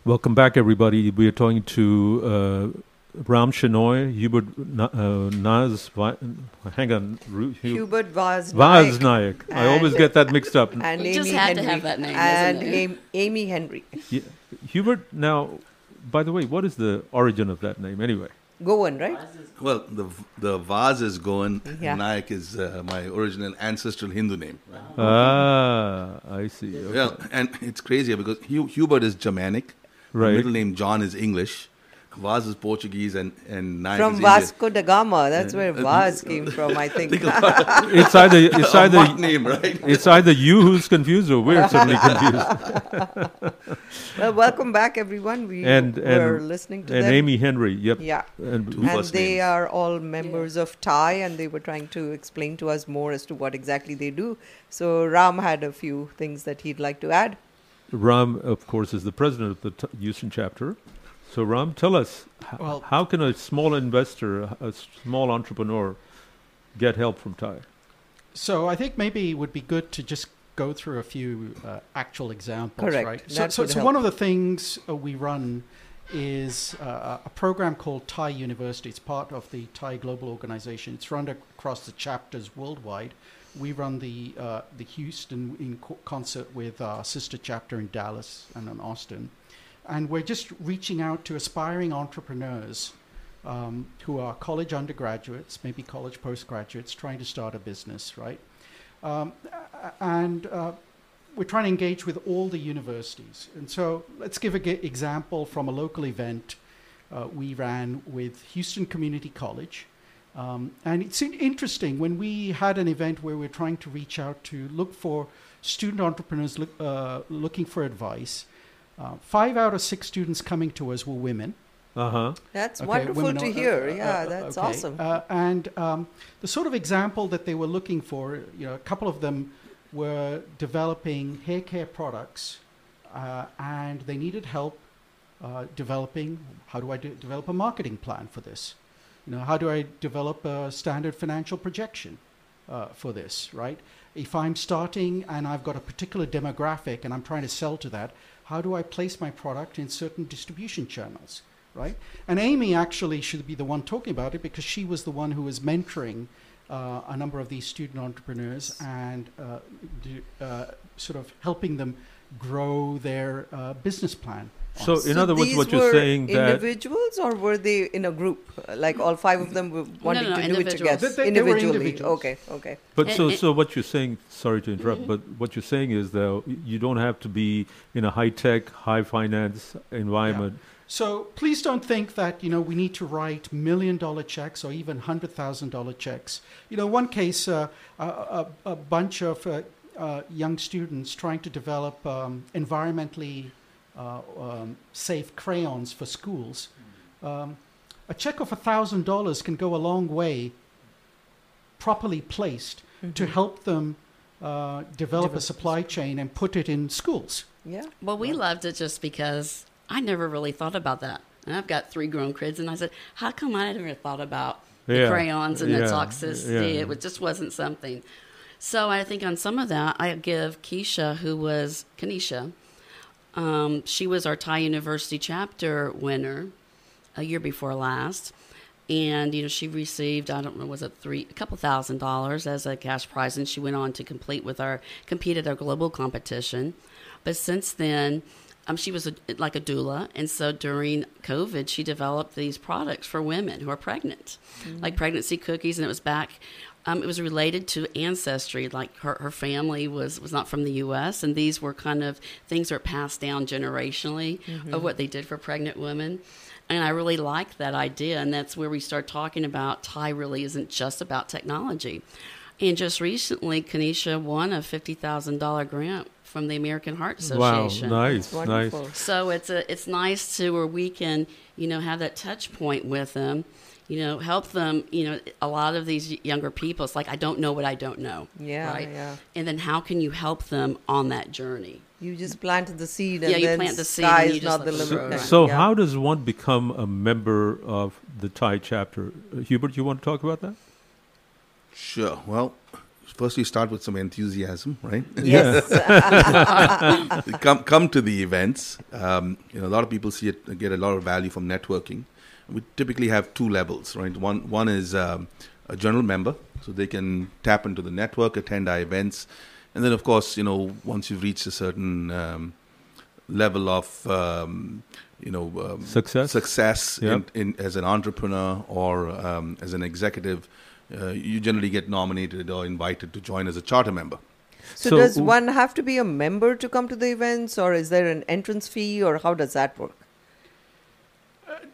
Welcome back, everybody. We are talking to uh, Ram Shenoy, Hubert Na- uh, Naz. Hang on. Ru- Hu- Hubert Vaz Vaz Nayak. Nayak. I always get that mixed up. And You Amy just had to Henry. have that name, And isn't it? Amy Henry. Yeah. Hubert, now, by the way, what is the origin of that name anyway? Goan, right? Well, the the Vaz is Goan. Yeah. Nayak is uh, my original ancestral Hindu name. Right? Ah, I see. Okay. Well, and it's crazier because Hu- Hubert is Germanic. The Right. middle name John is English. Vaz is Portuguese and and Nayak From is Indian. Vasco da Gama. That's Yeah. where Uh, Vaz came from, I think. it's either it's either name, right? It's either you who's confused or we're certainly confused. well, welcome back, everyone. We and and were listening to and them. Amy Henry. Yep. Yeah. And, and they are all members of TIE, and they were trying to explain to us more as to what exactly they do. So Ram had a few things that he'd like to add. Ram, of course, is the president of the t- Houston chapter. So, Ram, tell us h- Well- how can a small investor, a a small entrepreneur, get help from TIE? So I think maybe it would be good to just go through a few uh, actual examples, Correct. right? So, That so, would so one of the things uh, we run is uh, a program called TIE University. It's part of the TIE Global Organization. It's run across the chapters worldwide. We run the uh, the Houston in co- concert with our sister chapter in Dallas and in Austin, and we're just reaching out to aspiring entrepreneurs um, who are college undergraduates, maybe college postgraduates, trying to start a business, right? Um, and uh, we're trying to engage with all the universities. And so let's give an example from a local event uh, we ran with Houston Community College. Um, and it's in- interesting when we had an event where we're trying to reach out to look for student entrepreneurs look, uh, looking for advice. Uh, five out of six students coming to us were women. Uh huh. That's Okay, wonderful women to are- hear. uh, uh, yeah, uh, that's okay. awesome. Uh, and um, the sort of example that they were looking for, you know, a couple of them were developing hair care products, uh, and they needed help uh, developing. How do I do, develop a marketing plan for this? You know, how do I develop a standard financial projection uh, for this? Right? If I'm starting and I've got a particular demographic and I'm trying to sell to that, how do I place my product in certain distribution channels? right? And Amy actually should be the one talking about it because she was the one who was mentoring uh, a number of these student entrepreneurs and uh, uh, sort of helping them grow their uh, business plan. So, in other words, these what you're saying that individuals or were they in a group? Like all five of them were wanting no, to do it together? They- they were Individually. individuals. Okay, okay. But And- so, and- so what you're saying? Sorry to interrupt, but what you're saying is that you don't have to be in a high tech, high finance environment. So please don't think that you know we need to write million dollar checks or even hundred thousand dollar checks. You know, one case, uh, a, a, a bunch of uh, uh, young students trying to develop um, environmentally uh, um, safe crayons for schools. Um, a check of thousand dollars can go a long way, properly placed, to Mhm. help them uh, develop a supply chain and put it in schools. Yeah. Well, we loved it just because I never really thought about that. And I've got three grown kids, and I said, how come I never thought about the Yeah, crayons and the toxicity? yeah. It was- just wasn't something. So I think on some of that, I give Keisha, who was Kanisha, um, she was our TIE University chapter winner a year before last. And, you know, she received, I don't know, was it three, a couple thousand dollars as a cash prize. And she went on to complete with our, compete at our global competition. But since then, um, she was a, like a doula, and so during COVID, she developed these products for women who are pregnant, Mm-hmm. like pregnancy cookies, and it was back. Um, it was related to ancestry, like her, her family was was not from the U.S., and these were kind of things that are passed down generationally Mhm. of what they did for pregnant women. And I really like that idea, and that's where we start talking about TIE really isn't just about technology. And just recently, Kanisha won a fifty thousand dollar grant from the American Heart Association. Wow, Association. nice, wonderful. nice. So it's a it's nice to where we can you know have that touch point with them, you know, help them. You know, a lot of these younger people, it's like I don't know what I don't know. Yeah, right. yeah. And then how can you help them on that journey? You just planted the seed, and Yeah, you then plant the seed sky and is you just not the let them limit. So, so Yeah. how does one become a member of the TIE chapter? Uh, Hubert, you want to talk about that? Sure. Well, first you start with some enthusiasm, right? Yes. come come to the events. Um, you know, a lot of people see it get a lot of value from networking. We typically have two levels, right? One one is um, a general member, so they can tap into the network, attend our events, and then of course, you know, once you've reached a certain um, level of um, you know um, Success. success Yep. in, in, as an entrepreneur or um, as an executive, uh, you generally get nominated or invited to join as a charter member. So, does one have to be a member to come to the events, or is there an entrance fee, or how does that work?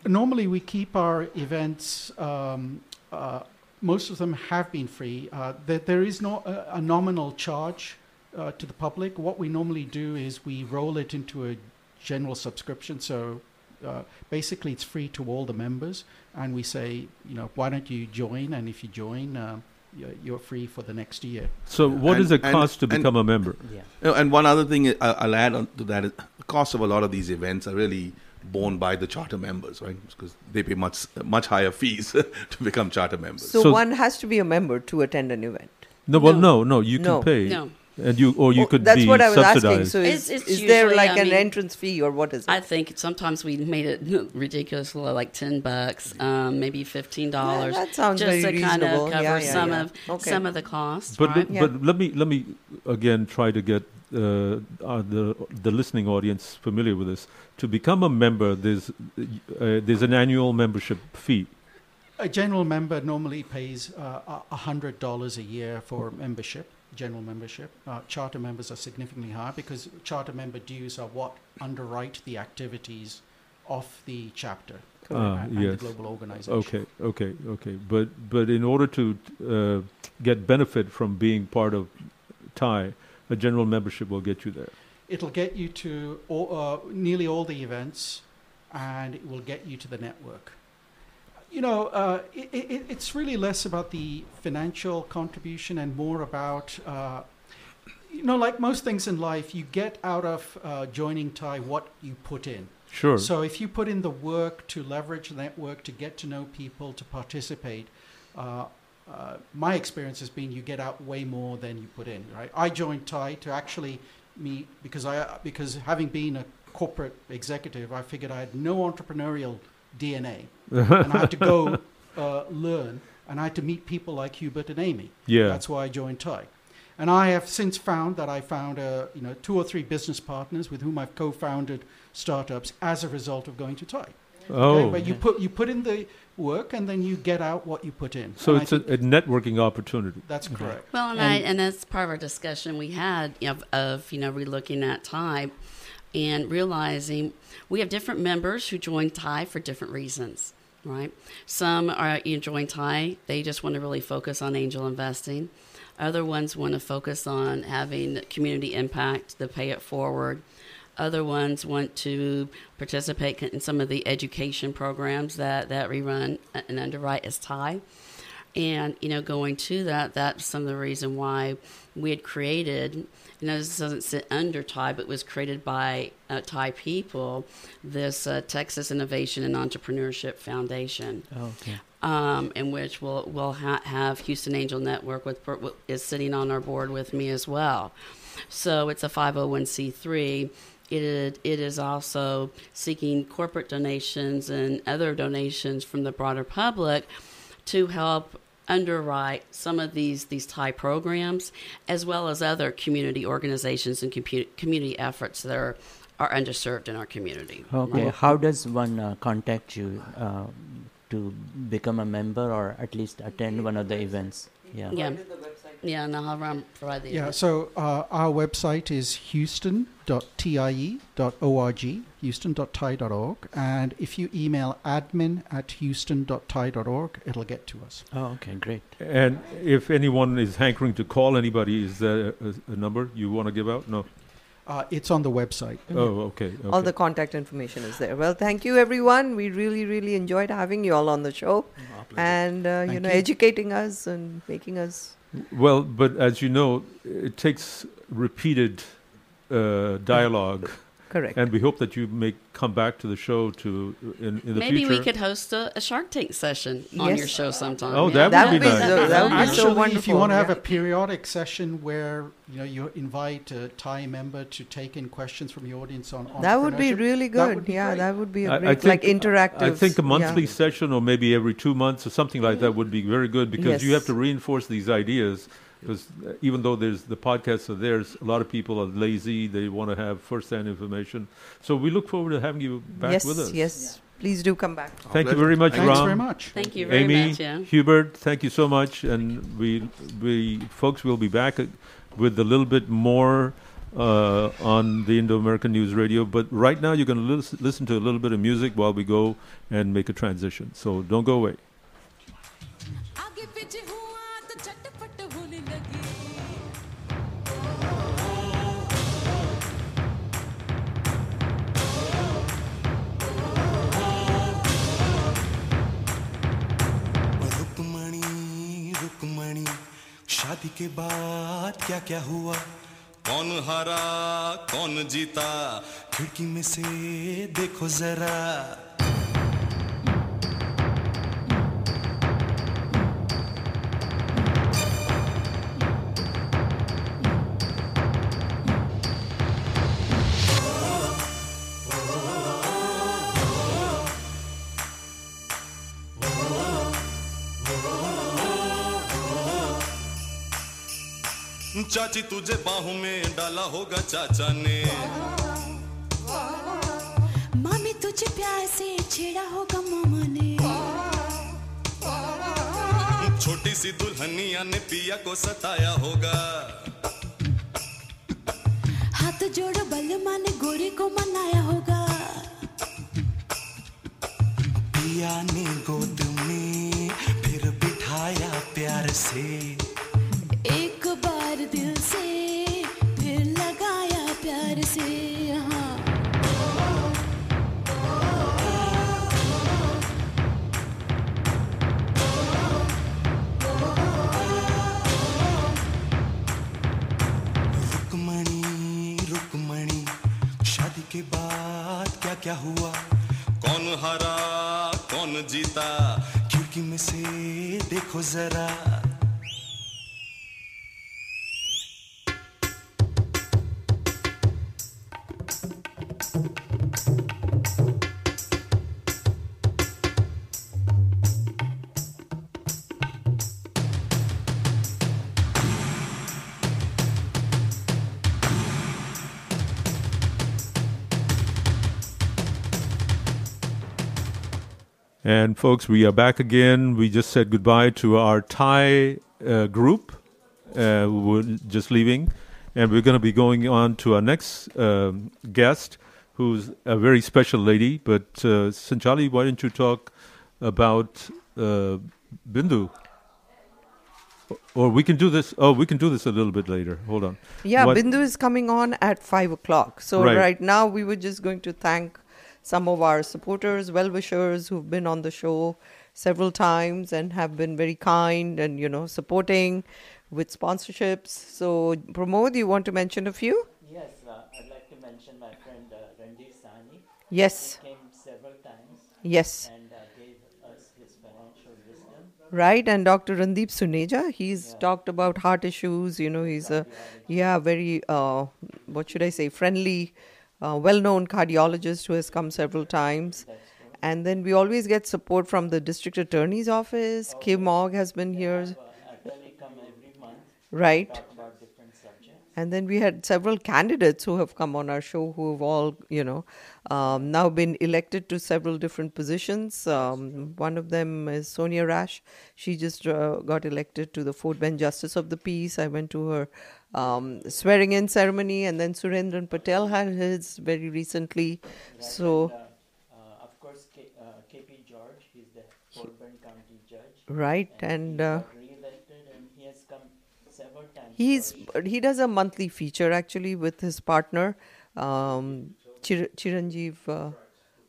Normally, we keep our events. Um, uh, most of them have been free. Uh, there, there is no a, a nominal charge uh, to the public. What we normally do is we roll it into a general subscription. So uh, basically, it's free to all the members, and we say, you know, why don't you join? And if you join, uh, you're, you're free for the next year. So, what And- does it and- cost to and- become a member? You know, and one other thing I- I'll add on to that is the cost of a lot of these events are really borne by the charter members, right? Because they pay much much higher fees to become charter members. So, one has to be a member to attend an event. No, well, no, no. You can No. pay, No. and you or you Oh, could that's be what I was asking. subsidized. So, is, It's- it's is there usually, like I an mean- entrance fee, or what is it? I think sometimes we made it ridiculous, like ten bucks, um, maybe fifteen dollars. that sounds just very to kind of cover Yeah, yeah, some yeah. of Okay. some of the costs. But right? let, but let me let me again try to get uh, uh, the the listening audience familiar with this. To become a member, there's uh, there's an annual membership fee. A general member normally pays uh, a hundred dollars a year for membership, general membership. Uh, charter members are significantly higher because charter member dues are what underwrite the activities of the chapter Ah, and, yes. the global organization. Okay, okay, okay. But but in order to uh, get benefit from being part of TIE, a general membership will get you there. It'll get you to all, uh, nearly all the events, and it will get you to the network. You know, uh, it, it, it's really less about the financial contribution and more about, uh, you know, like most things in life, you get out of uh, joining TIE what you put in. Sure. So if you put in the work to leverage the network, to get to know people, to participate, uh, uh, my experience has been you get out way more than you put in. Right? I joined TIE to actually meet because I because having been a corporate executive, I figured I had no entrepreneurial DNA, and I had to go uh, learn, and I had to meet people like Hubert and Amy. Yeah. that's why I joined TIE. And I have since found that I found uh, you know two or three business partners with whom I've co-founded startups as a result of going to TIE. Oh. but you put you put in the work and then you get out what you put in. So And it's a, a networking opportunity. that's correct. Well, and, I, and that's part of our discussion we had of, of you know relooking at TIE and realizing we have different members who join TIE for different reasons, right? Some are you know, join TIE, they just want to really focus on angel investing. Other ones want to focus on having community impact, the pay it forward. Other ones want to participate in some of the education programs that, that we run and underwrite as TIE. And you know, going to that, that's some of the reason why we had created. You know, this doesn't sit under TIE, but was created by uh, TIE people. This uh, Texas Innovation and Entrepreneurship Foundation Okay. um, in which we'll we'll ha- have Houston Angel Network with is sitting on our board with me as well. So it's a 501c3. It it is also seeking corporate donations and other donations from the broader public to help underwrite some of these these TIE programs, as well as other community organizations and compu- community efforts that are are underserved in our community. Okay. How does one uh, contact you uh, to become a member or at least attend one of the events? Yeah. Yeah. Yeah, and I'll um, provide the Yeah, so uh, our website is houston.tie.org, houston.tie.org, and if you email admin at houston.tie.org, it'll get to us. Oh, okay, great. And if anyone is hankering to call anybody, is there a, a number you want to give out? No. Uh, it's on the website. Oh, okay. All the contact information is there. Well, thank you, everyone. We really, really enjoyed having you all on the show, and uh, you know, you. educating us and making us. Well, but as you know, it takes repeated uh, dialogue. Correct. And we hope that you may come back to the show to in, in the Maybe future. we could host a, a Shark Tank session on Yes. your show sometime. Oh, yeah. that would be That would be nice. so- that would be so Actually, if you want to have yeah. a periodic session where you know you invite a TIE member to take in questions from the audience on That would be really good. would be yeah, great. that would be a I- I great, like think- interactive. I think a yeah. monthly session or maybe every two months or something like that would be very good because you have to reinforce these ideas. Because even though there's the podcasts are there, a lot of people are lazy. They want to have first-hand information. So we look forward to having you back yes, with us. yes. Please do come back. Thank you very much, Thanks Ram. very much. Thank you very Amy, much, yeah. Hubert, thank you so much. And we, we folks will be back uh, with a little bit more uh, on the Indo-American News Radio. But right now, you're going to lis- listen to a little bit of music while we go and make a transition. So don't go away. Rukmani, शादी के बाद क्या क्या हुआ? कौन हारा, कौन जीता? खिड़की में से देखो जरा। चाची तुझे बाहों में डाला होगा चाचा ने। मामी तुझे प्यार से छेड़ा होगा मामा ने। छोटी सी दुल्हनिया ने पिया को सताया होगा। हाथ जोड़ो बलमा ने गोरी को मनाया होगा। पिया ने गोद में फिर बिठाया प्यार से। क्या हुआ? कौन हरा कौन जीता? खिड़की में से देखो जरा। And folks, we are back again. We just said goodbye to our TIE uh, group. Uh, were just leaving, and we're going to be going on to our next um, guest, who's a very special lady. But uh, Sanchali, why don't you talk about uh, Bindu? Or we can do this. Oh, we can do this a little bit later. Hold on. Yeah, What- Bindu is coming on at five o'clock. So Right. right. now we were just going to thank some of our supporters, well wishers who've been on the show several times and have been very kind and you know supporting with sponsorships. So, Pramod, you want to mention a few? Yes, uh, I'd like to mention my friend uh, Randir Sani. Yes. He came several times. Yes. And uh, gave us his financial wisdom. Right, and Dr. Randeep Suneja, he's talked about heart issues. You know, he's a yeah very uh, what should I say friendly, uh, well-known cardiologist who has come several times. And then we always get support from the district attorney's office. Kim Ogg has been here, Attorney come every month. right? Talk about different subjects. And then we had several candidates who have come on our show who have all, you know, um, now been elected to several different positions. Um, one of them is Sonia Rash. She just uh, got elected to the Fort Bend Justice of the Peace. I went to her um, swearing in ceremony, and then Surendran Pattel had his very recently. So, And, uh, uh, of course, K, uh, KP George, he's the Bend County judge. right, and. Uh, and he has come several times. He's he does a monthly feature actually with his partner, um, Chir- Chiranjeev.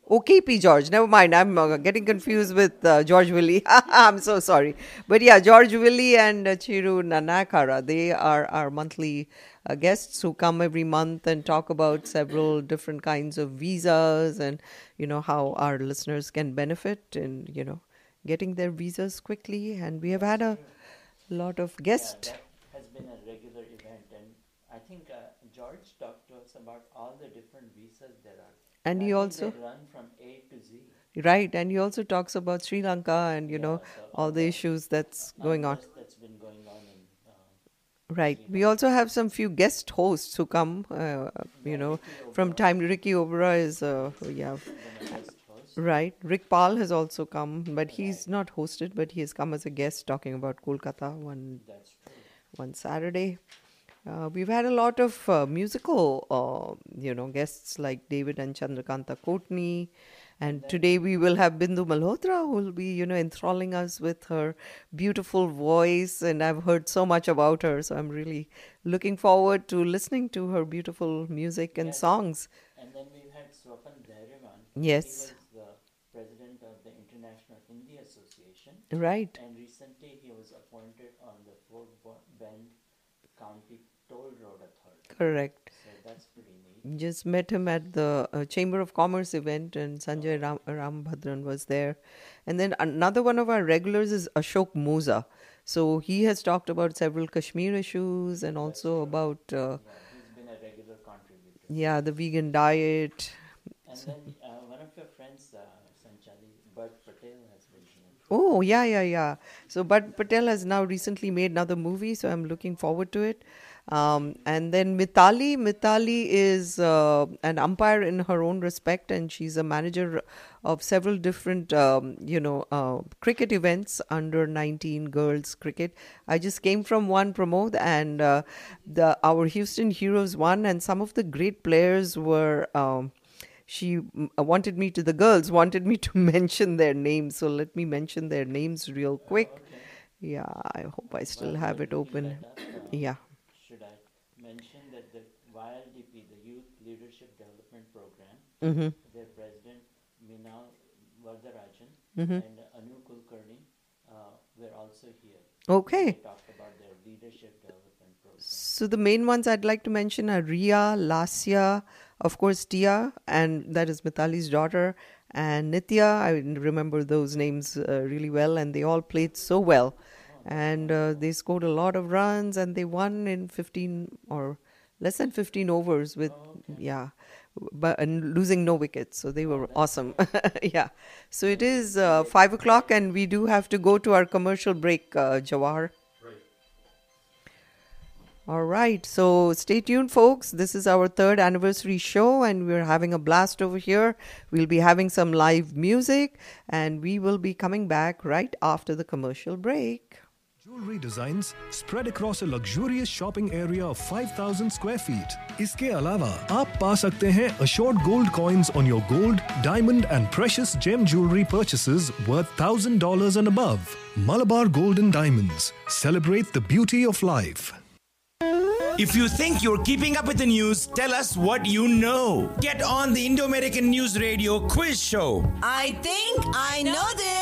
Oh, KP George. Never mind. I'm uh, getting confused with uh, George Willy. I'm so sorry. But yeah, George Willy and uh, Chiru Nanayakkara. They are our monthly uh, guests who come every month and talk about several different kinds of visas and you know how our listeners can benefit in you know getting their visas quickly. And we have had a lot of guests. Yeah, has been a regular event, and I think uh, George talked to us about all the different visas there are. And he also- run from A to Z. Right, and he also talks about Sri Lanka and you know all the issues that's going on. That's been going on in Right. We also have some few guest hosts who come. Uh, you know, from time Ricky Obra is uh, yeah. Right. Rick Paul has also come, but he's not hosted, but he has come as a guest talking about Kolkata one one Saturday. Uh, we've had a lot of uh, musical, uh, you know, guests like David and Chandrakanta Kotni. And today we will have Bindu Malhotra, who will be, you know, enthralling us with her beautiful voice. And I've heard so much about her, so I'm really looking forward to listening to her beautiful music and songs. And then we've had Swapan Dhairyawan. Yes. He was the president of the International Hindi Association. Right. And recently he was appointed on the Fort Bend County Toll Road Authority. Correct. So that's pretty neat. Just met him at the uh, Chamber of Commerce event, and Sanjay Ram, Rambhadran was there. And then another one of our regulars is Ashok Moza. So he has talked about several Kashmir issues and also about uh, He's been a regular contributor. yeah the vegan diet. And then uh, one of your friends, uh, Sanchali, Bud Patel, has been here. Oh yeah yeah yeah. So Bud Patel has now recently made another movie, so I'm looking forward to it. Um, and then Mitali, Mitali is uh, an umpire in her own respect, and she's a manager of several different, um, you know, uh, cricket events under 19 girls cricket. I just came from one promote, and uh, the our Houston Heroes won, and some of the great players were. Um, she uh, wanted me to the girls wanted me to mention their names. So let me mention their names real quick. Yeah i hope i still have it open. yeah Should I mention that the YLDP, the Youth Leadership Development Mhm. their president, Minal Vardarajan, Mhm. and Anu Kulkarni uh, were also here. Okay. Talked about their leadership development program. so the main ones i'd like to mention are ria lasya of course tia and that is mitali's daughter and nitya i remember those names uh, really well and they all played so well and uh, they scored a lot of runs and they won in 15 or less than 15 overs with yeah but and losing no wickets so they were awesome yeah so it is uh, five o'clock and we do have to go to our commercial break uh, jawahar all right, so stay tuned, folks. This is our third anniversary show, and we're having a blast over here. We'll be having some live music, and we will be coming back right after the commercial break Jewelry designs spread across a luxurious shopping area of 5,000 square feet. इसके अलावा आप पा सकते हैं assured gold coins on your gold, diamond and precious gem jewelry purchases worth $1,000 and above. Malabar Gold and Diamonds. Celebrate the beauty of life. If you think you're keeping up with the news, tell us what you know. Get on the Indo American News Radio quiz show. I think I know this.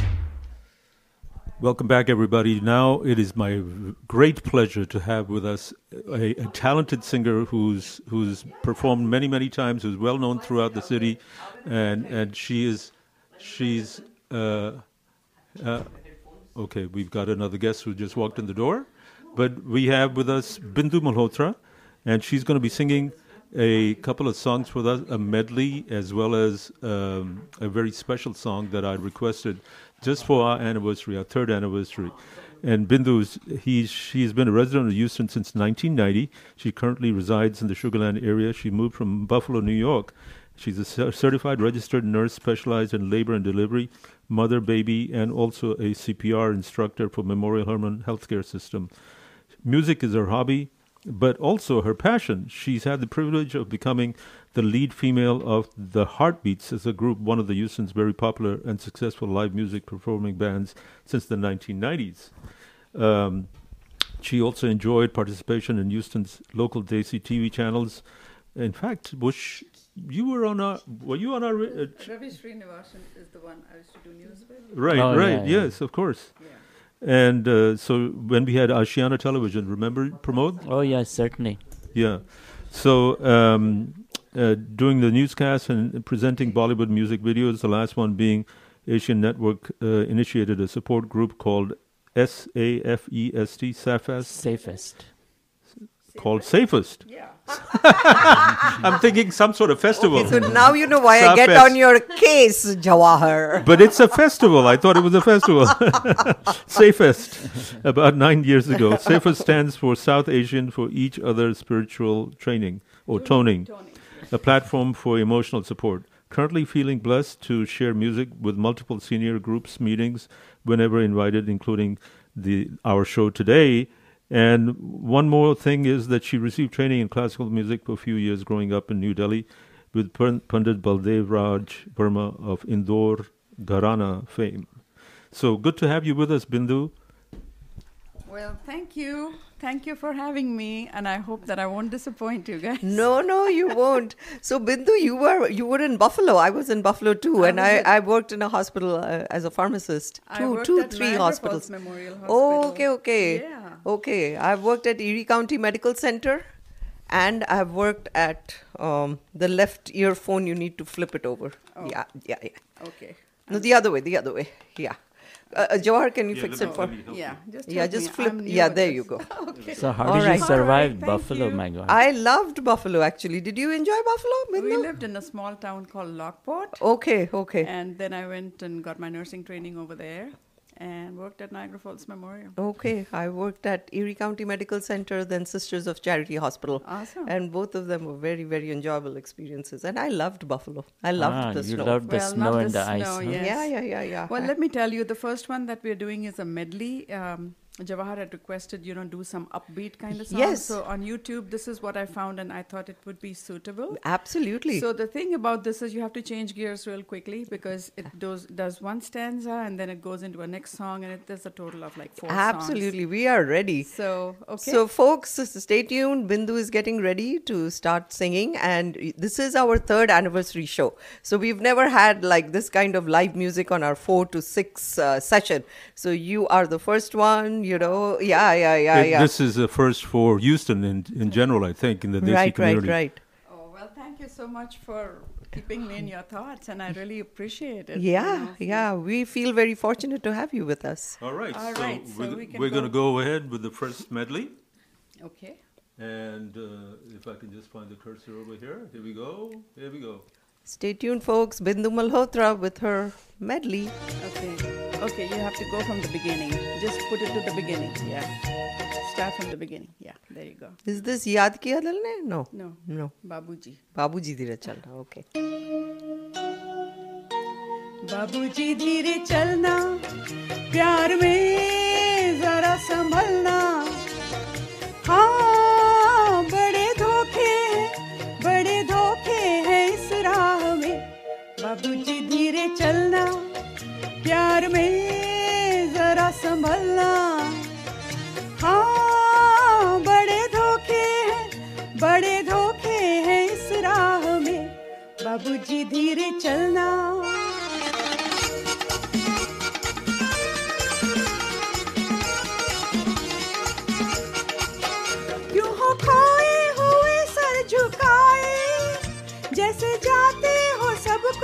Welcome back, everybody. Now it is my great pleasure to have with us a, a talented singer who's who's performed many, many times, who's well known throughout the city, and and she is she's uh, uh, okay. We've got another guest who just walked in the door, but we have with us Bindu Malhotra, and she's going to be singing a couple of songs with us, a medley, as well as um, a very special song that I requested just for our anniversary, our third anniversary. And Bindu's, he's, she's been a resident of Houston since 1990. She currently resides in the Sugarland area. She moved from Buffalo, New York. She's a certified registered nurse specialized in labor and delivery, mother, baby, and also a CPR instructor for Memorial Hermann Healthcare System. Music is her hobby, but also her passion. She's had the privilege of becoming the lead female of the Heartbeats as a group, one of the Houston's very popular and successful live music performing bands since the 1990s. Um, she also enjoyed participation in Houston's local Desi TV channels. In fact, Bush, you were on our, were you on our, uh, Ravi Srinivasan is the one I used to do news with. Right, Oh, right, yeah, yeah. yes, of course. Yeah. And uh, so when we had Ashiana Television, remember Pramod? Oh, yes, certainly. Yeah. So um, uh, doing the newscast and presenting Bollywood music videos, the last one being Asian Network uh, initiated a support group called S-A-F-E-S-T, SAFEST. Safest. Called Safest. Yeah. I'm thinking some sort of festival. Okay, so now you know why I get on your case, Jawahar. But it's a festival. I thought it was a festival. Safest, about nine years ago. Safest stands for South Asian for Each Other Spiritual Training or Toning, a platform for emotional support. Currently feeling blessed to share music with multiple senior groups meetings whenever invited, including the our show today. And one more thing is that she received training in classical music for a few years growing up in New Delhi with Pandit Baldev Raj Verma of Indore Gharana fame. So good to have you with us, Bindu. Well, thank you. Thank you for having me, and I hope that I won't disappoint you guys. No, no, you won't. So, Bindu, you were you were in Buffalo. I was in Buffalo too, I and I, at- I worked in a hospital uh, as a pharmacist. I Two, worked two, at three Niagara hospitals. Falls Memorial Oh, okay, okay, Yeah. okay. I've worked at Erie County Medical Center, and I've worked at um, the left earphone. You need to flip it over. Oh. Yeah, yeah, yeah. Okay. No, the other way, the other way. Yeah. Uh, uh, Jawahar, can you Yeah, fix it for? me Yeah, just yeah, just me. flip. I'm Yeah, there this. you go. okay. So, how All did right. you survive Thank Buffalo, you. my God? I loved Buffalo actually. Did you enjoy Buffalo? We lived in a small town called Lockport. Okay, okay. And then I went and got my nursing training over there and worked at Niagara Falls Memorial. Okay, I worked at Erie County Medical Center, then Sisters of Charity Hospital. Awesome. And both of them were very, very enjoyable experiences. And I loved Buffalo. I loved Ah, the you snow. loved the well, snow and the, the ice. snow, huh? yes. Yeah, yeah, yeah, yeah. Well, I- let me tell you, the first one that we're doing is a medley. Um, Jawahar had requested, you know, do some upbeat kind of songs. Yes. So on YouTube, this is what I found, and I thought it would be suitable. Absolutely. So the thing about this is you have to change gears real quickly because it does does one stanza and then it goes into a next song, and it, there's a total of like four songs. Absolutely. We are ready. So okay. So, folks, stay tuned. Bindu is getting ready to start singing, and this is our third anniversary show. So, we've never had like this kind of live music on our four to six uh, session. So, you are the first one, you know. Yeah, yeah, yeah, It- yeah. This is a first for Houston in, in general, I think, in the Desi right, right, community. right. Oh, well, thank you so much for keeping me in your thoughts, and I really appreciate it. you Yeah, know. yeah. We feel very fortunate to have you with us. All right, All so, right, so we're, we we're going to go- go ahead with the first medley. Okay. And uh, if I can just find the cursor over here. Here we go. Here we go. Stay tuned, folks. Bindu Malhotra with her medley. Okay. Okay, you have to go from the beginning. Just put it to the beginning. Yeah. Start from the beginning. Yeah, there you go. Is this Yaad Kiya Dil Ne? No. No. No. Babuji. Babuji Dhire Chalna. Okay. बाबूजी धीरे चलना प्यार में जरा संभलना हाँ बाबूजी धीरे चलना, प्यार में जरा संभलना। हाँ बड़े धोखे हैं, बड़े धोखे हैं इस राह में। बाबूजी धीरे चलना।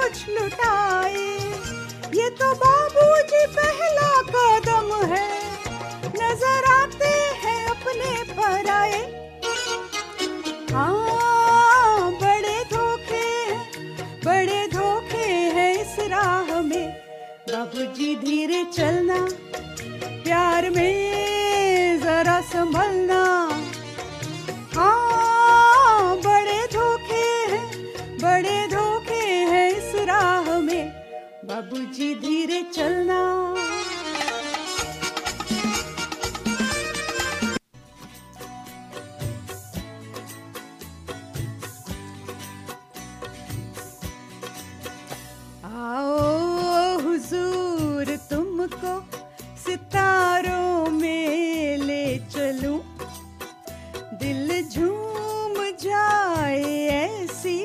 कुछ लुटाए। ये तो बाबूजी पहला कदम है। नज़र आते हैं अपने पराए। हाँ बड़े धोखे बड़े धोखे हैं इस राह में। बाबूजी धीरे चलना, प्यार में जरा संभलना। बाबूजी धीरे चलना। हुजूर तुमको सितारों में ले चलूँ। दिल झूम जाए ऐसी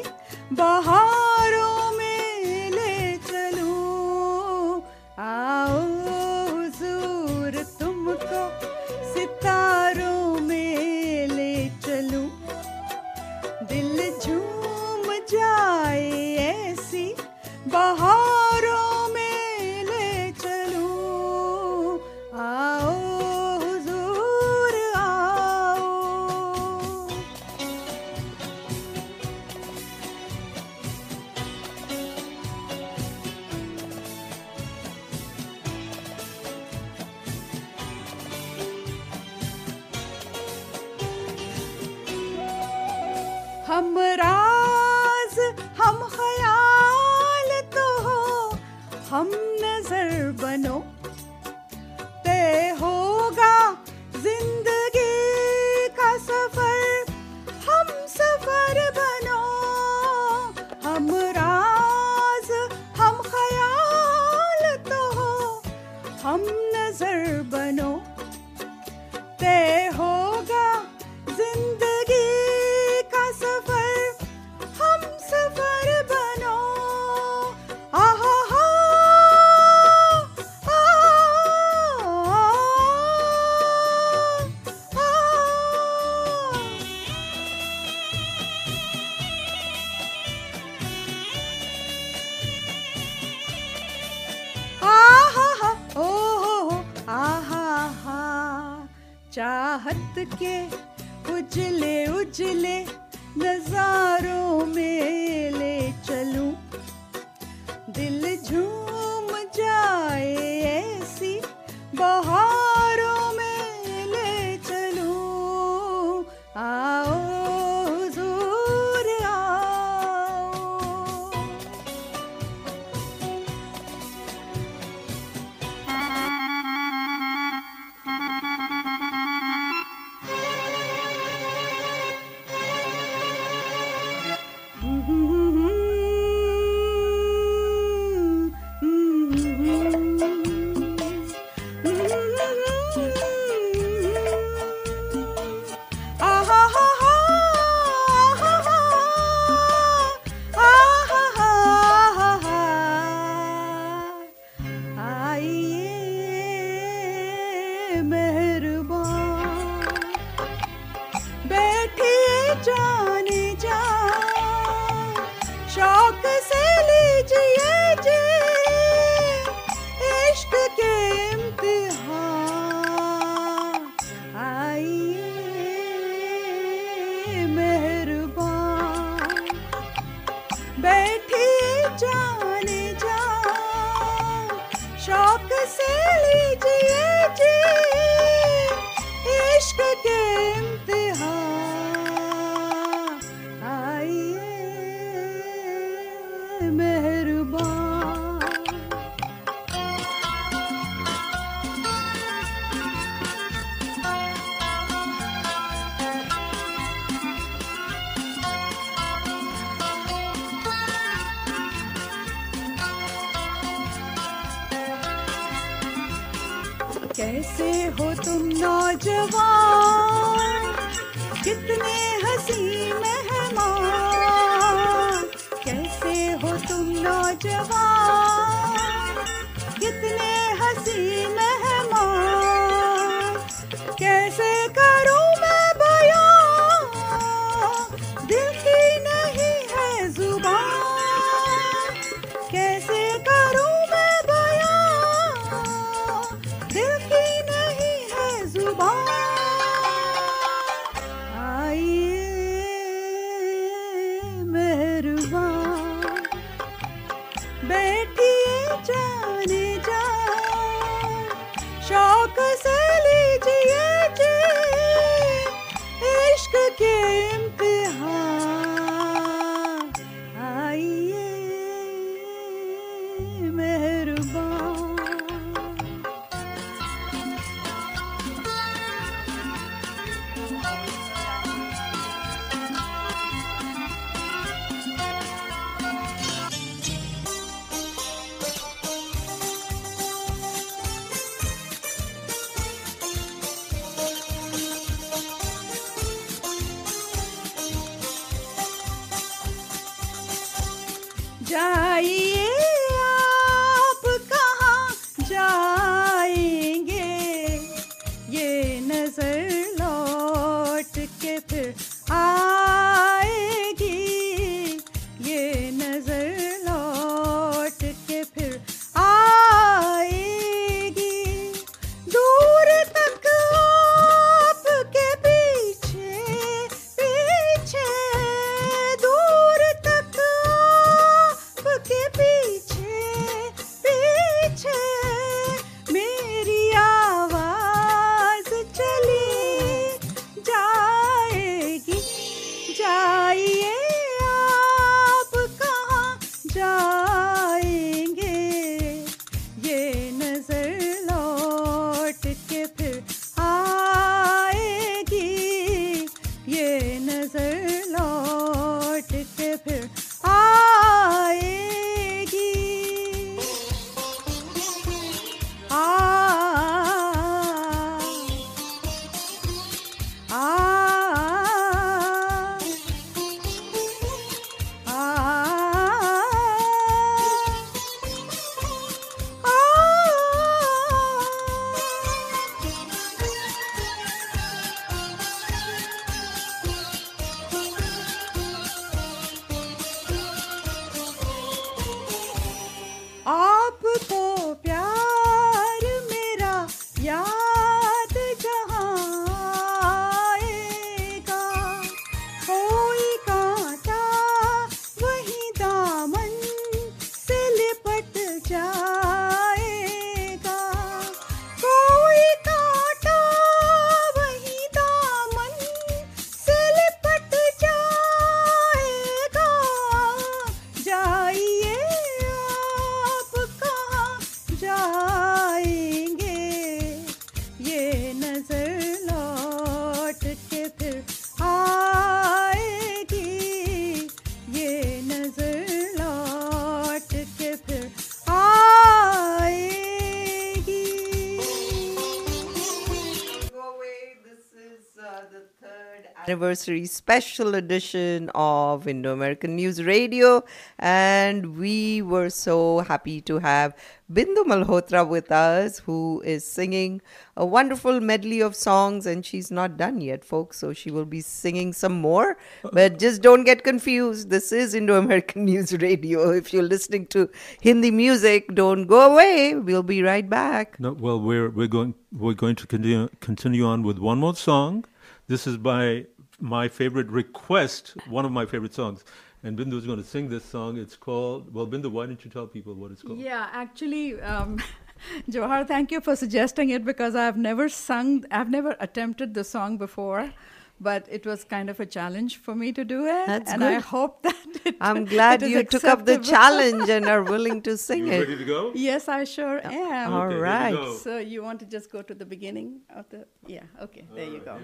anniversary special edition of Indo American News Radio. And we were so happy to have Bindu Malhotra with us, who is singing a wonderful medley of songs. And she's not done yet, folks, so she will be singing some more. But just don't get confused. This is Indo American News Radio. If you're listening to Hindi music, don't go away. We'll be right back. No, well, we're we're going we're going to continue continue on with one more song. This is by my favorite request, one of my favorite songs, and Bindu is going to sing this song. It's called well, Bindu. Why don't you tell people what it's called? Yeah, actually, um, Johar, thank you for suggesting it because I've never sung, I've never attempted the song before. But it was kind of a challenge for me to do it, That's and I hope that it, I'm glad it is you took up the challenge and are willing to sing You it. ready to go? Yes, I sure am. All Okay, here we right. So you want to just go to the beginning of the? Yeah. Okay. There you go.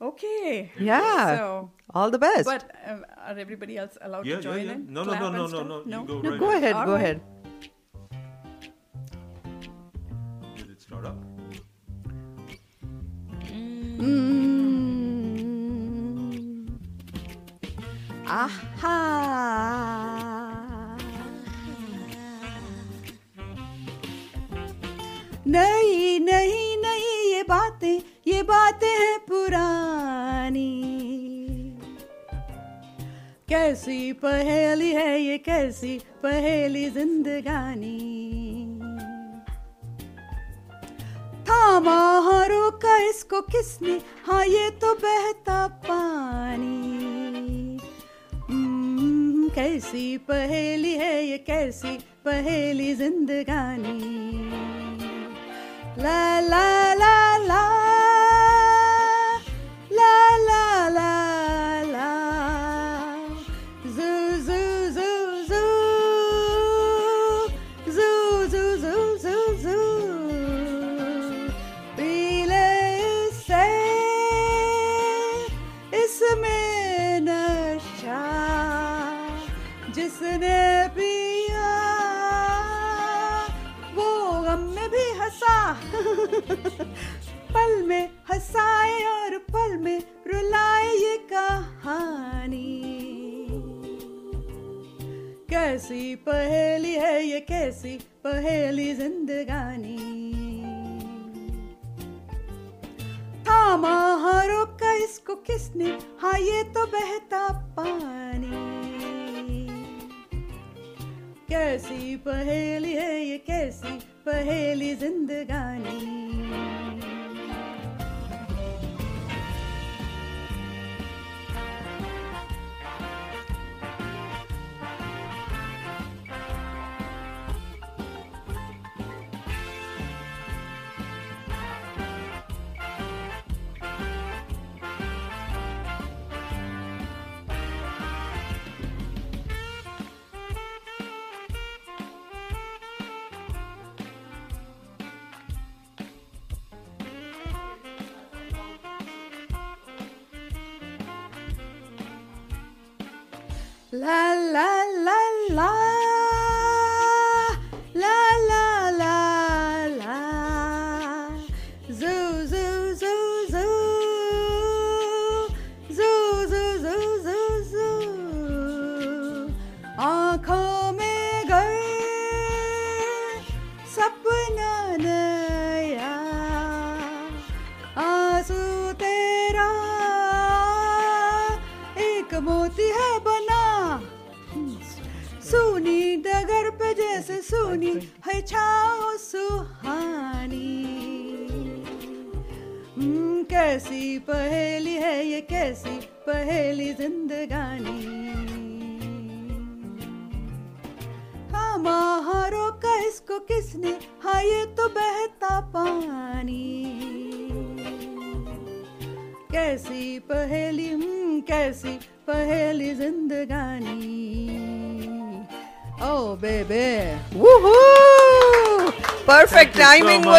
Okay. Yeah. So all the best. But um, are everybody else allowed yeah, to join yeah, yeah. in? No, no, no, no, no, no, no, Go, no, right go ahead. All go right. ahead. Did it start up? Mm. Ah, Aha. Nahi, nahi. बातें ये बातें हैं पुरानी। कैसी पहेली है ये कैसी पहेली जिंदगानी। थामा हाँ रोका इसको किसने हाँ ये तो बहता पानी। हम्म, कैसी पहेली है ये कैसी पहेली जिंदगानी। La la la la. La la. पल में हंसाए और पल में रुलाए ये कहानी। कैसी पहेली है ये, कैसी पहेली जिंदगानी। थामा हाँ रोका इसको किसने हाँ ये तो बहता पानी। कैसी पहेली है ये, कैसी पहेली जिंदगानी La la la la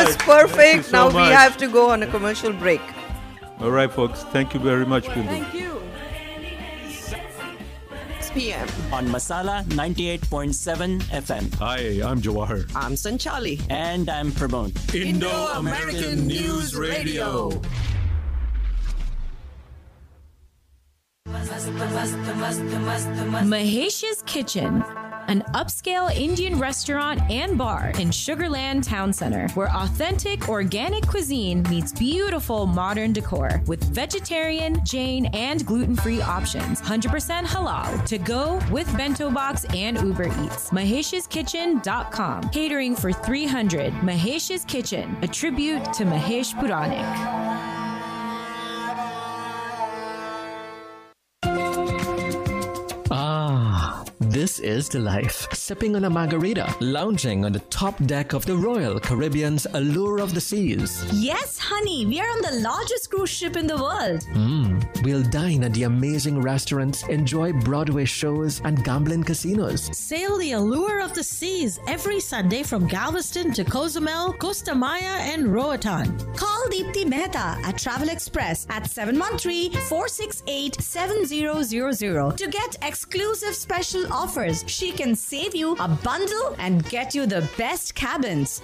was perfect. so now we have to go on a commercial break. All right, folks. Thank you very much, Bindu. Thank you. 6 p.m. on Masala 98.7 FM. Hi, I'm Jawahar. I'm Sanchali. And I'm Pramod. Indo-American News Radio. Mahesh's Kitchen, an upscale Indian restaurant and bar in Sugarland Town Center, where authentic organic cuisine meets beautiful modern decor with vegetarian, Jain, and gluten free options. 100% halal to go with bento box and Uber Eats. Mahesh'sKitchen.com, catering for 300. Mahesh's Kitchen, a tribute to Mahesh Puranik. This is the life. Sipping on a margarita, lounging on the top deck of the Royal Caribbean's Allure of the Seas. Yes, honey, we are on the largest cruise ship in the world. Mm, we'll dine at the amazing restaurants, enjoy Broadway shows and gambling casinos. Sail the allure of the seas every Sunday from Galveston to Cozumel, Costa Maya, and Roatan. Call Deepthi Mehta at Travel Express at 713-468-7000 to get exclusive special offers. She can save you a bundle and get you the best cabins.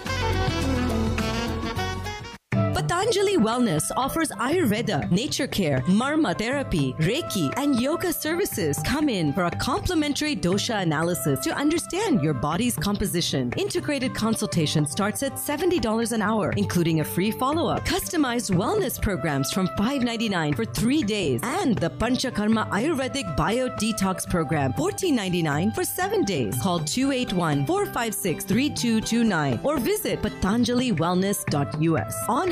Patanjali Wellness offers Ayurveda, nature care, Marma therapy, Reiki, and yoga services. Come in for a complimentary dosha analysis to understand your body's composition. Integrated consultation starts at $70 an hour, including a free follow up. Customized wellness programs from $5.99 for three days, and the Panchakarma Ayurvedic Bio Detox Program, $14.99 for seven days. Call 281 456 3229 or visit patanjaliwellness.us on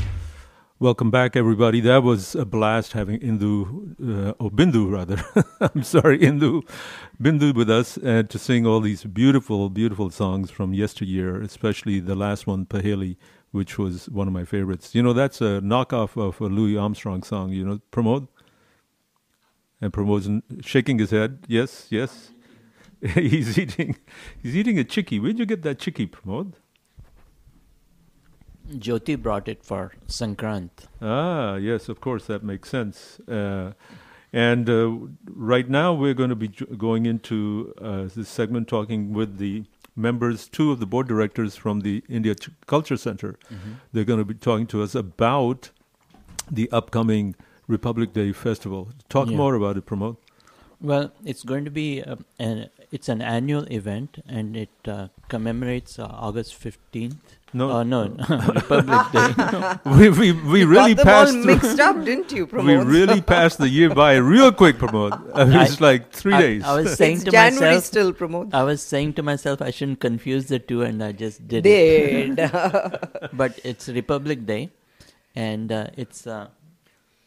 Welcome back, everybody. That was a blast having Indu, uh, or Bindu rather. I'm sorry, Indu, Bindu with us uh, to sing all these beautiful, beautiful songs from yesteryear, especially the last one, Paheli, which was one of my favorites. You know, that's a knockoff of a Louis Armstrong song, you know, Pramod? And Pramod's n- shaking his head. Yes, yes. he's eating, he's eating a chikki. Where'd you get that chikki, Pramod? Jyoti brought it for Sankrant. Ah, yes, of course, that makes sense. Uh, and uh, right now, we're going to be j- going into uh, this segment talking with the members, two of the board directors from the India Ch- Culture Center. Mhm. They're going to be talking to us about the upcoming Republic Day Festival. Talk Yeah. more about it, Pramod. Well, it's going to be um, an it's an annual event, and it uh, commemorates uh, August fifteenth. No. uh, no, Republic Day. we we, we You really got them all passed through- mixed up, didn't you, We really passed the year by real quick, Pramod. I mean, it's like three I- days. I was saying It's to January myself, still, Pramod. I was saying to myself, I shouldn't confuse the two, and I just did. Did. It. but it's Republic Day, and uh, it's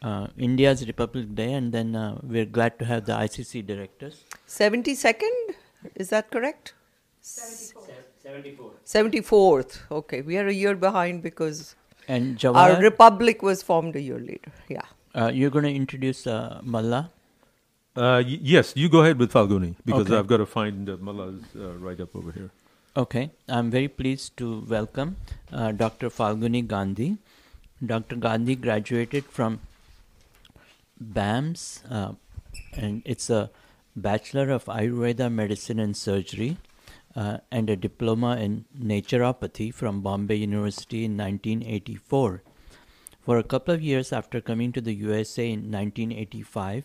uh, India's Republic Day, and then uh, we're glad to have the ICC directors. 72nd? Is that correct? 74. 74th. Okay, we are a year behind because And our republic was formed a year later. Yeah. uh, you're going to introduce uh, Malla. Uh, y- yes, you go ahead with Falguni because Okay. I've got to find uh, Mullah's uh, right up over here. Okay, I'm very pleased to welcome uh, Dr. Falguni Gandhi. Dr. Gandhi graduated from BAMS, uh, and it's a Bachelor of Ayurveda Medicine and Surgery uh, and a Diploma in Naturopathy from Bombay University in 1984. For a couple of years after coming to the USA in 1985,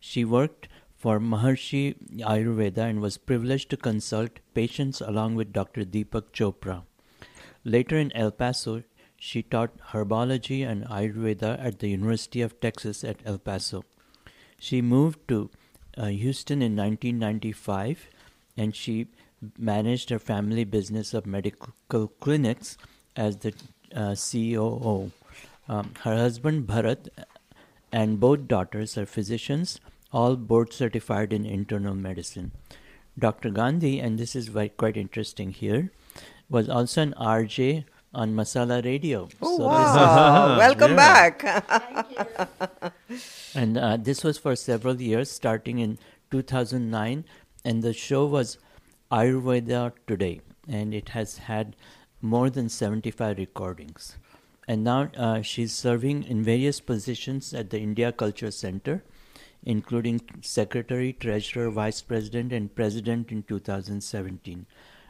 she worked for Maharishi Ayurveda and was privileged to consult patients along with Dr. Deepak Chopra. Later in El Paso, she taught herbology and Ayurveda at the University of Texas at El Paso. She moved to uh, Houston in 1995 and she managed her family business of medical clinics as the uh, COO. Um, her husband Bharat and both daughters are physicians, all board certified in internal medicine. Dr. Gandhi, and this is quite interesting here, was also an RJ on Masala Radio. Oh, So wow. this- Welcome back. and uh, this was for several years, starting in 2009. And the show was Ayurveda Today, and it has had more than 75 recordings. And now uh, she's serving in various positions at the India Culture Center, including secretary, treasurer, vice president, and president in 2017.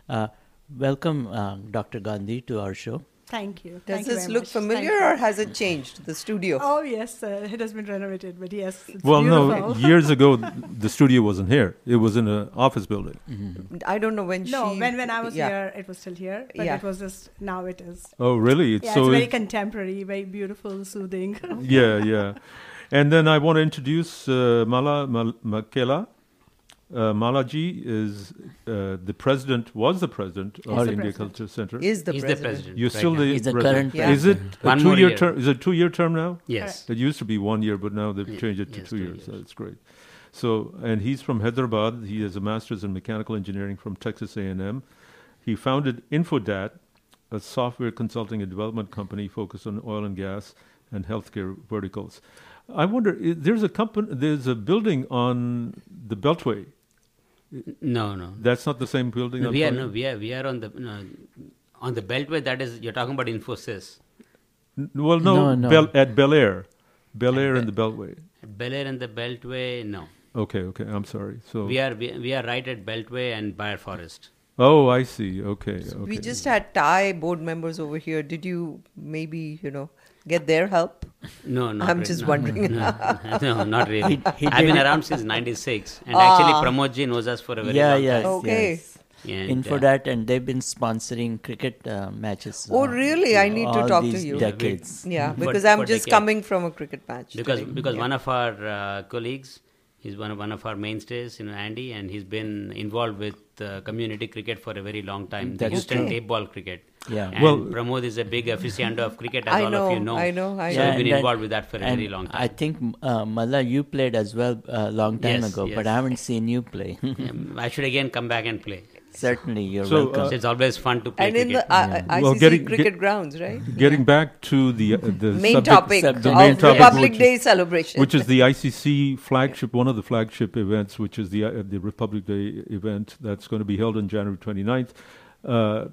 Uh, welcome, uh, Dr. Gandhi, to our show. Thank you. Does Thank this very look much. Familiar or has it changed, the studio? Oh yes, uh, it has been renovated, but yes, it's well, beautiful. no, years ago the studio wasn't here. It was in an office building. I don't know when no, she. when when I was yeah. here, it was still here, but Yeah. it was just now it is. Oh, really? It's Yeah, so it's very it- contemporary, very beautiful, soothing. yeah, yeah. And then I want to introduce uh, Mala Mal- Makela. Uh, Malaji is uh, the president, was the president of Is the the India president. Culture Center. Is the He's the president. president You're still now. the He's the president. current Is it president. a One two-year year. term? Is it two-year term now? Yes. It used to be one year, but now they've changed it to two years. So That's great. So, and he's from Hyderabad. He has a master's in mechanical engineering from Texas A&M. He founded Infodat, a software consulting and development company focused on oil and gas and healthcare verticals. I wonder. There's a company. There's a building on the Beltway. No, no. That's not the same building. No, we are no, we are we are on the no, on the beltway. That is, you're talking about Infosys. N- Well, no, No, no. Bel, at Bellaire, Bel Air and the Beltway. Bellaire and the Beltway, no. Okay, okay. I'm sorry. So We are we, we are right at Beltway and Bayer Forest. Oh, I see. Okay, okay. We just had TIE board members over here. Did you maybe, you know, get their help? No, not I'm re- just no, wondering. No, no, not really. He- he I've been around since '96, and Ah. actually Pramod ji knows us for a very yeah, long yes, time. Okay. yes. And, In for uh, that, and they've been sponsoring cricket uh, matches. Oh, uh, really? I need to all talk to you. Decades. Yeah, For- because I'm for just decades. coming from a cricket match. because today. because Yeah. one of our uh, colleagues he's one of one of our mainstays you know andy and he's been involved with uh, community cricket for a very long time the houston true. tape ball cricket Yeah. and Well- pramod is a big aficionado of cricket as I all of you know, know I know, I so know. we've been and involved with that for a very long time I think uh, Malla, you played as well a long time Yes, ago, but. I haven't seen you play. Um, i should again come back and play Certainly, you're So, uh, welcome. it's always fun to play and in the cricket uh, Well, ICC getting- cricket get- grounds, right? Getting back to the uh, the Main subject, topic the of main topic, Republic Day is- celebration. which is the ICC flagship, one of the flagship events, which is the uh, the Republic Day event that's going to be held on January 29th. Uh,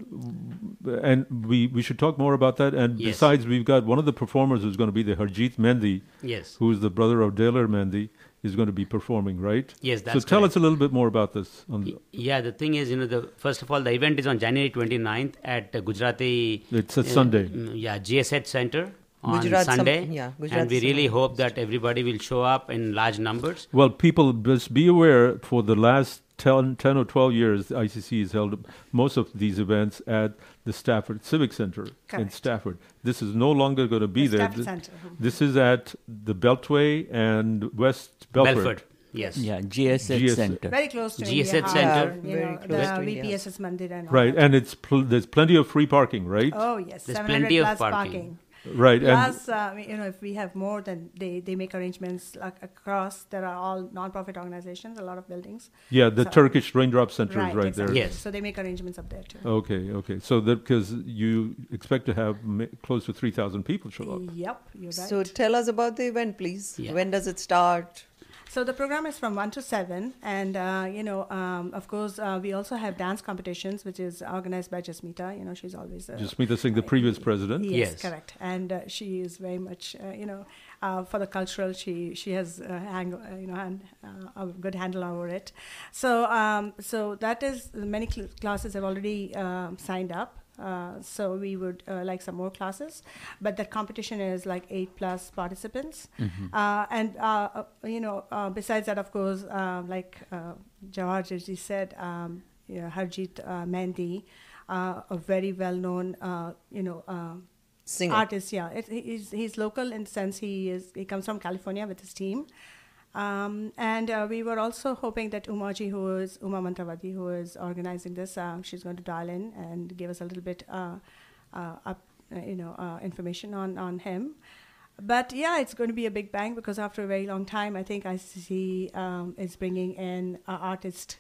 and we, we should talk more about that. And Yes. besides, we've got one of the performers who's going to be the Harjeet Mehndi, Yes. who's the brother of Daler Mehndi, is going to be performing, right? Yes, So tell correct. us a little bit more about this. On the, yeah the thing is you know the first of all the event is on january 29th at uh, gujarati It's a uh, Sunday. mm, yeah gsh center on Gujarat Sam- sunday yeah, Gujarat and we really Samaj. hope that everybody will show up in large numbers Well, people just be aware for the last 10, 10 or 12 years, the ICC has held most of these events at the Stafford Civic Center in Stafford. This is no longer going to be The there. Stafford Th- Center. This is at the Beltway and West Bellfort. bellfort yes yeah, GSS, GS Center. Very close to GSH India Center. and, you Very know, close the to India VPSS Mandir and all Right, that. and it's pl- there's plenty of free parking, right? Oh yes, There's plenty of plus parking. Right, and Plus, uh, you know, if we have more, then they, they make arrangements like across. There are all non-profit organizations, a lot of buildings. yeah, the So- Turkish Raindrop Center right, is right exactly. there. Yes. So they make arrangements up there too. Okay, okay. So because you expect to have ma- close to 3,000 people show up. Yep, you're right. So tell us about the event, please. Yeah. When does it start? So the program is from one to seven, and uh, you know, um, of course, uh, we also have dance competitions, which is organized by Jasmita. You know, she's always uh, Jasmeeta Singh, the previous president. Yes, Yes. correct. And uh, she is very much, uh, you know, uh, for the cultural, she she has uh, hang, uh, you know, hand, uh, a good handle over it. So um, so that is many cl- classes have already um, signed up. Uh, so we would uh, like some more classes, but the competition is like eight plus participants, uh, and uh, uh, you know uh, besides that, of course, uh, like uh, Jawahar Ji said, um, you know, Harjeet uh, Mehndi, uh, a very well known, uh, you know. Um, Singer. artist yeah it, he's, he's local in the sense he is he comes from california with his team um, and uh, we were also hoping that umaji who is uma mantravadi who is organizing this uh, she's going to dial in and give us a little bit uh, uh, up, uh, you know uh, information on on him. But yeah it's going to be a big bang because after a very long time i think icc um, is bringing in an artist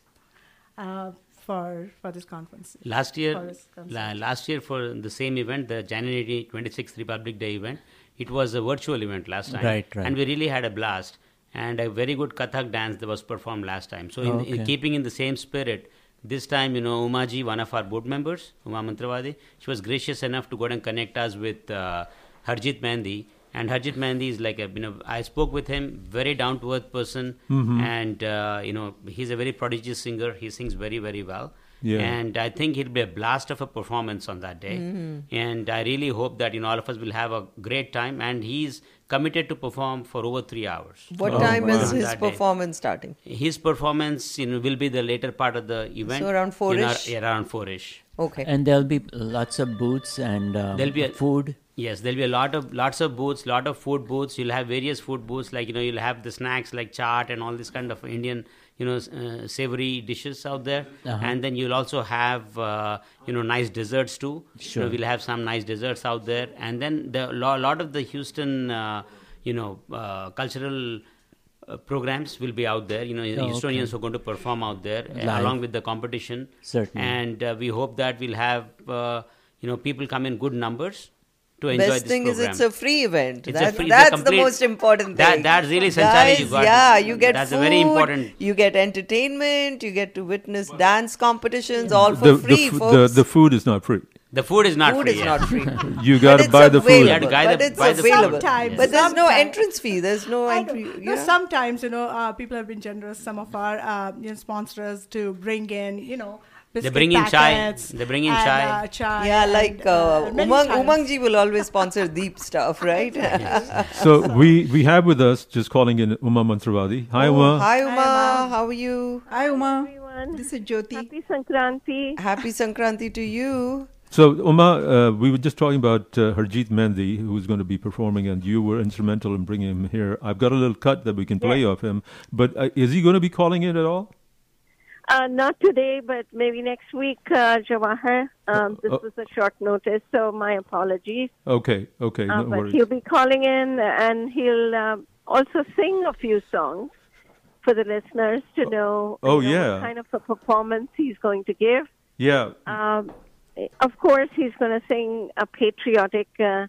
uh, for for this conference. Last year for la- last year for the same event the january 26th republic day event it was a virtual event last time. Right, right. and we really had a blast and a very good kathak dance that was performed last time. So in, Oh, in keeping in the same spirit this time you know umaji one of our board members uma mantravadi she was gracious enough to go and connect us with uh, harjeet Mehndi. and harjeet Mehndi is like a you know i spoke with him very down to earth person. Mhm. and uh, you know he's a very prodigious singer. He sings very very well Yeah. and I think it'll be a blast of a performance on that day. And I really hope that you know all of us will have a great time. And he's committed to perform for over three hours. What Oh, time wow. is his that day. performance starting? His performance, you know, will be the later part of the event. So around You know, four-ish? yeah, around four-ish. Okay. And there'll be lots of booths and um, There'll be a- food. Yes, there'll be a lot of lots of booths, lot of food booths. You'll have various food booths, like you know, you'll have the snacks like chaat and all this kind of Indian, you know, uh, savory dishes out there. Uh-huh. And then you'll also have, uh, you know, nice desserts too. You Sure. know, we'll have some nice desserts out there. And then the lo- lot of the Houston, uh, you know, uh, cultural. Uh, programs will be out there. You know, Oh, Houstonians okay. are going to perform out there uh, along with the competition. Certainly. And uh, we hope that we'll have, uh, you know, people come in good numbers to enjoy Best this thing program. is it's a free event. It's a That's, free- that's complete- the most important that- thing. that's really Sanchali, you got- yeah, you get that's a food, very important- You get entertainment. You get to witness dance competitions, all for the, free, the, f- folks. the, the food is not free. The food is not Food free. is yes. not free. You got to buy the food. You have to buy but the- it's buy the food. available. Sometimes, but there's no entrance fee. There's no entry. No, You sometimes you know uh, people have been generous. Some of our uh, you know, sponsors to bring in you know. They bring in chai. They bring in and, chai. Uh, chai Yeah, and, like uh, Umang, times. Umang ji will always sponsor deep stuff, right? So we, we have with us, just calling in Uma Mantravadi. Hi, Oh, Uma. Hi, Uma. How are you? Hi, Uma. This is Jyoti. Happy Sankranti. Happy Sankranti to you. So, Uma, uh, we were just talking about uh, Harjeet Mehndi, who's going to be performing, and you were instrumental in bringing him here. I've got a little cut that we can play of him, but uh, is he going to be calling in at all? Uh, not today, but maybe next week, uh, Jawahar. Um, this Uh, was a short notice, so my apologies. Okay, okay, Uh, no but worries. he'll be calling in, and he'll um, also sing a few songs for the listeners to know. oh, you know, yeah. what kind of a performance he's going to give. Yeah, Um, of course, he's going to sing a patriotic uh,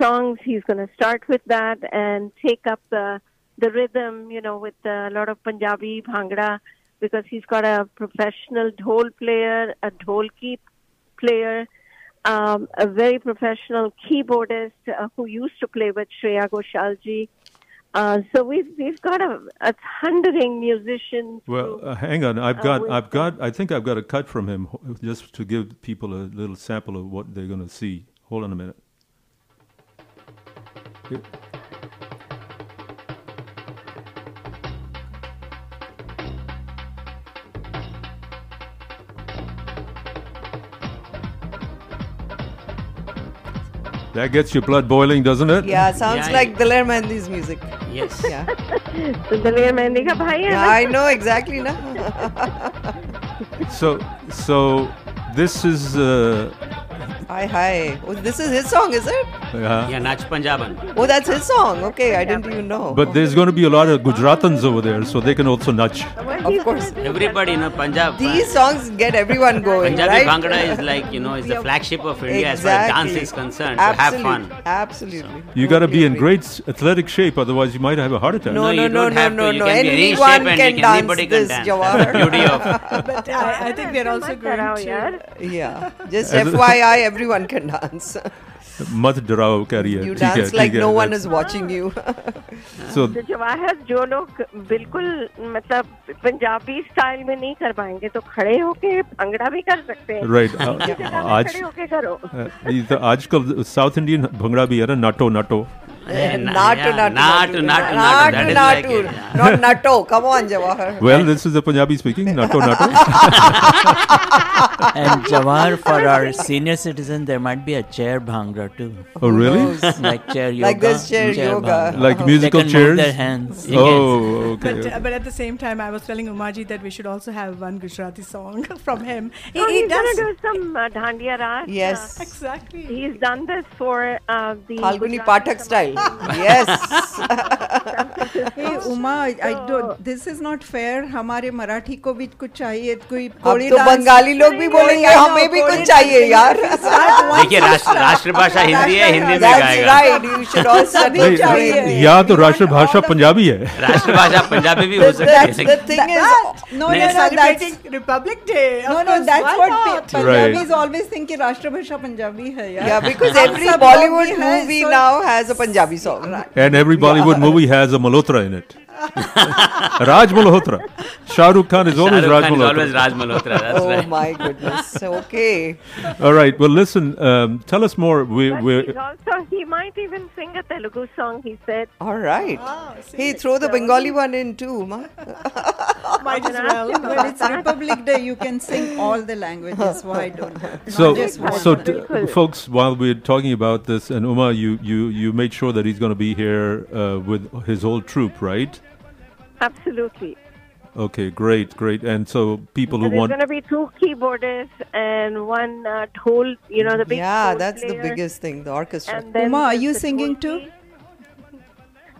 songs. He's going to start with that and take up the the rhythm, you know, with a lot of Punjabi bhangra because he's got a professional dhol player, a dholki player, um, a very professional keyboardist uh, who used to play with Shreya Ghoshalji. Uh, so we've we've got a, a thundering musician. Well, uh, hang on. I've uh, got, I've got, I think I've got a cut from him just to give people a little sample of what they're going to see. Hold on a minute. Here- That gets your blood boiling, doesn't it? Yeah, sounds yeah, like Daler Mehndis music. Yes. Yeah. Daler Yeah, I know exactly na. so so this is uh, hi, hi. Oh, this is his song, is it? yeah. Yeah, Nach Punjaban. Oh, that's his song. Okay, I didn't even know. But there's going to be a lot of Gujaratans over there, so they can also nudge. Of course. Everybody, you know, Punjab. Uh, These songs get everyone going, Punjabi right? Bhangra is like, you know, is the flagship of India as far as dance is concerned. So have Absolutely. fun. Absolutely. You got to be in great athletic shape, otherwise you might have a heart attack. No, no, you no, don't no, have no, to. No. can be any Anyone can can, dance anybody this, can dance. Jawahar. Beauty of but I, I think they're also uh, going to. Yeah. Just As a- FYI, everyone can dance. मत डराओ कह रही है You ठीक है, dance like ठीक no one is watching you. So तो जवाहर जो लोग बिल्कुल मतलब पंजाबी स्टाइल में नहीं कर पाएँगे तो खड़े होके भंगड़ा भी कर सकते हैं में आज- खड़े होके करो ये तो आजकल साउथ इंडियन भंगड़ा भी है ना Natu Natu Natu, yeah, natu, natu, natu, natu. That is like natu. it, yeah. Not natto. Come on, Jawahar. Well, this is the Punjabi speaking nato nato. And Jawahar, for our senior citizen, there might be a chair bhangra too. Oh, really? like chair yoga. Like this chair yoga. bhangra. Like musical they can chairs? Move their hands. Oh, okay. But, uh, but at the same time, I was telling Umaji that we should also have one Gujarati song from him. He, Oh, he he's does. gonna do some uh, Dandiya Raj. Yes. Uh, exactly. He's done this for uh, the Falguni Gujarati Pathak style. yes. hey, Uma, I don't, हमारे मराठी को भी कुछ चाहिए कोई कोड़ी तो बंगाली लोग भी बोलेंगे हमें भी कुछ चाहिए यार। देखिए राष्ट्रभाषा हिंदी है हिंदी में या तो राष्ट्रभाषा पंजाबी है। राष्ट्रभाषा पंजाबी भी हो सकती है। They know no that's what always think राष्ट्रभाषा पंजाबी है यार। Song. And every Bollywood movie has a Malhotra in it. Raj Malhotra. Shah Rukh Khan is always Shahrukh Raj Khan is Malhotra. always Raj Malhotra. That's Oh right. my goodness. Okay. All right. Well, listen. Um, tell us more. We, we, he's also, he might even sing a Telugu song, he said. All right. Hey, throw the Bengali one in too, ma. Might as well. Well, it's Republic Day. You can sing all the languages. Why don't? so, Not just one. so t- folks, while we're talking about this, and Uma, you, you, you made sure that he's going to be here uh, with his whole troop, right? Absolutely. Okay, great, great. And so people who There's want going to be two keyboardists and one uh, dhol, you know, the big Yeah, dhol that's the biggest thing, the orchestra. And Uma, are you singing too?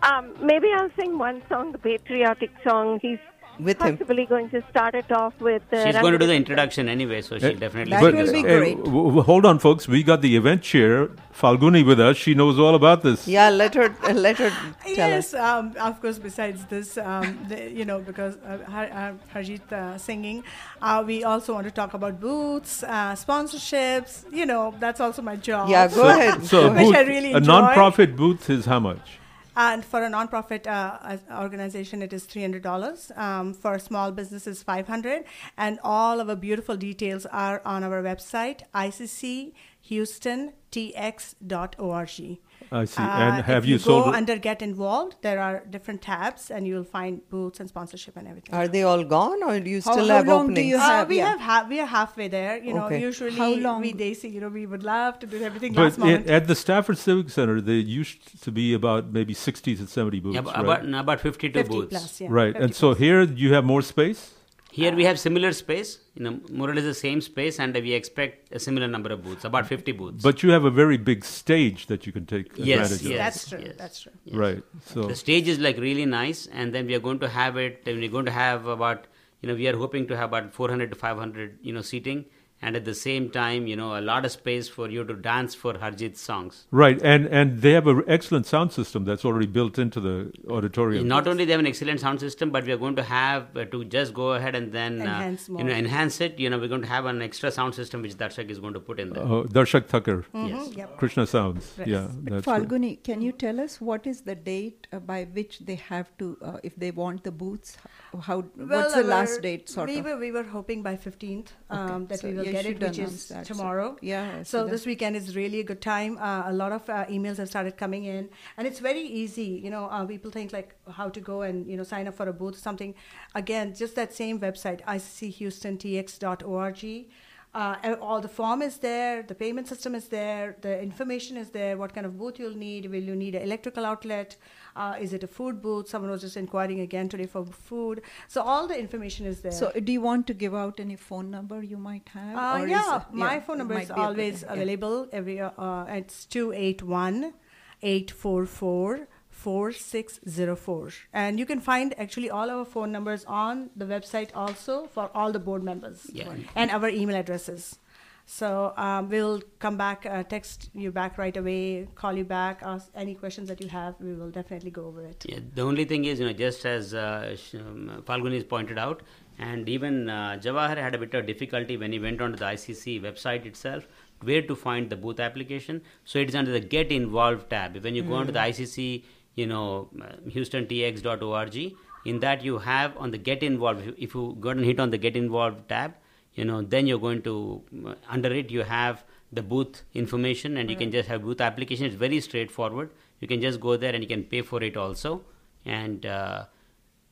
Um, maybe I'll sing one song, the patriotic song. He's with him. possibly going to start it off with. Uh, She's going to do the introduction anyway, so she'll definitely. But, do the uh, w- w- hold on, folks. We got the event chair, Falguni, with us. She knows all about this. Yeah, let her uh, let her tell yes, us. um, of course. Besides this, um, the, you know, because uh, Har- uh, Harjeet uh, singing, uh, we also want to talk about booths, uh, sponsorships. You know, that's also my job. Yeah, go so, ahead. So, a, Which booth, I really a non-profit booth is how much? And for a nonprofit uh, organization, it is three hundred dollars. Um, for small businesses, five hundred. And all of our beautiful details are on our website, icchoustontx.org. I see. Uh, and have if you, you sold? go under Get Involved, there are different tabs, and you'll find booths and sponsorship and everything. Are they all gone, or do you still how have long do openings? you Uh, have? we yeah. have ha- we are halfway there. You know, Okay. usually How long? we they see, you know, we would love to do everything but last moment. it, at the Stafford Civic Center, there used to be about maybe 60 to 70 booths, Yeah, ab- right? about, no, about 52 50 booths. plus, yeah. right. 50 And so plus. here you have more space? Here we have similar space, you know, more or less the same space, and we expect a similar number of booths, about 50 booths. But you have a very big stage that you can take Yes, advantage of. yes. That's true. yes. That's true. Right. So the stage is like really nice, and then we are going to have it. And we're going to have about, you know, we are hoping to have about 400 to 500, you know, seating, and at the same time, you know, a lot of space for you to dance for Harjeet's songs. right, and and they have an excellent sound system that's already built into the auditorium. Not only they have an excellent sound system, but we are going to have uh, to just go ahead and then Enhance uh, you know enhance it. You know, we're going to have an extra sound system which Darshak is going to put in there. Uh, Darshak Thakur, Yes. Yep. Krishna Sounds. Right. Yeah, But that's right. Falguni, can you tell us what is the date uh, by which they have to, uh, if they want the booths? How? what's the our- last date? Sort we of. Were, we were hoping by 15th um, that So we will get it, which is tomorrow. yeah, So, so this weekend is really a good time. Uh, a lot of uh, emails have started coming in, and it's very easy. You know, uh, people think like how to go and you know sign up for a booth or something. Again, just that same website, icchoustontx.org. Uh, all the form is there, the payment system is there, the information is there. What kind of booth you'll need? Will you need an electrical outlet? Uh, is it a food booth? Someone was just inquiring again today for food. So all the information is there. So, do you want to give out any phone number you might have? Uh, yeah, my yeah, phone number is be a good- always yeah. available. Every uh, uh, it's 281 844 4604. And you can find actually all our phone numbers on the website also for all the board members Yeah. and our email addresses. So um, we'll come back, uh, text you back right away, call you back, ask any questions that you have. We will definitely go over it. Yeah, the only thing is, you know, just as uh, um, Falguni has pointed out, and even uh, Jawahar had a bit of difficulty when he went onto the ICC website itself, where to find the booth application. So it is under the Get Involved tab. When you go onto the ICC, you know, uh, HoustonTX.org, in that you have on the Get Involved. If you, go and hit on the Get Involved tab, you know, then you're going to uh, under it you have the booth information, and you can just have booth application. It's very straightforward. You can just go there and you can pay for it also. And uh,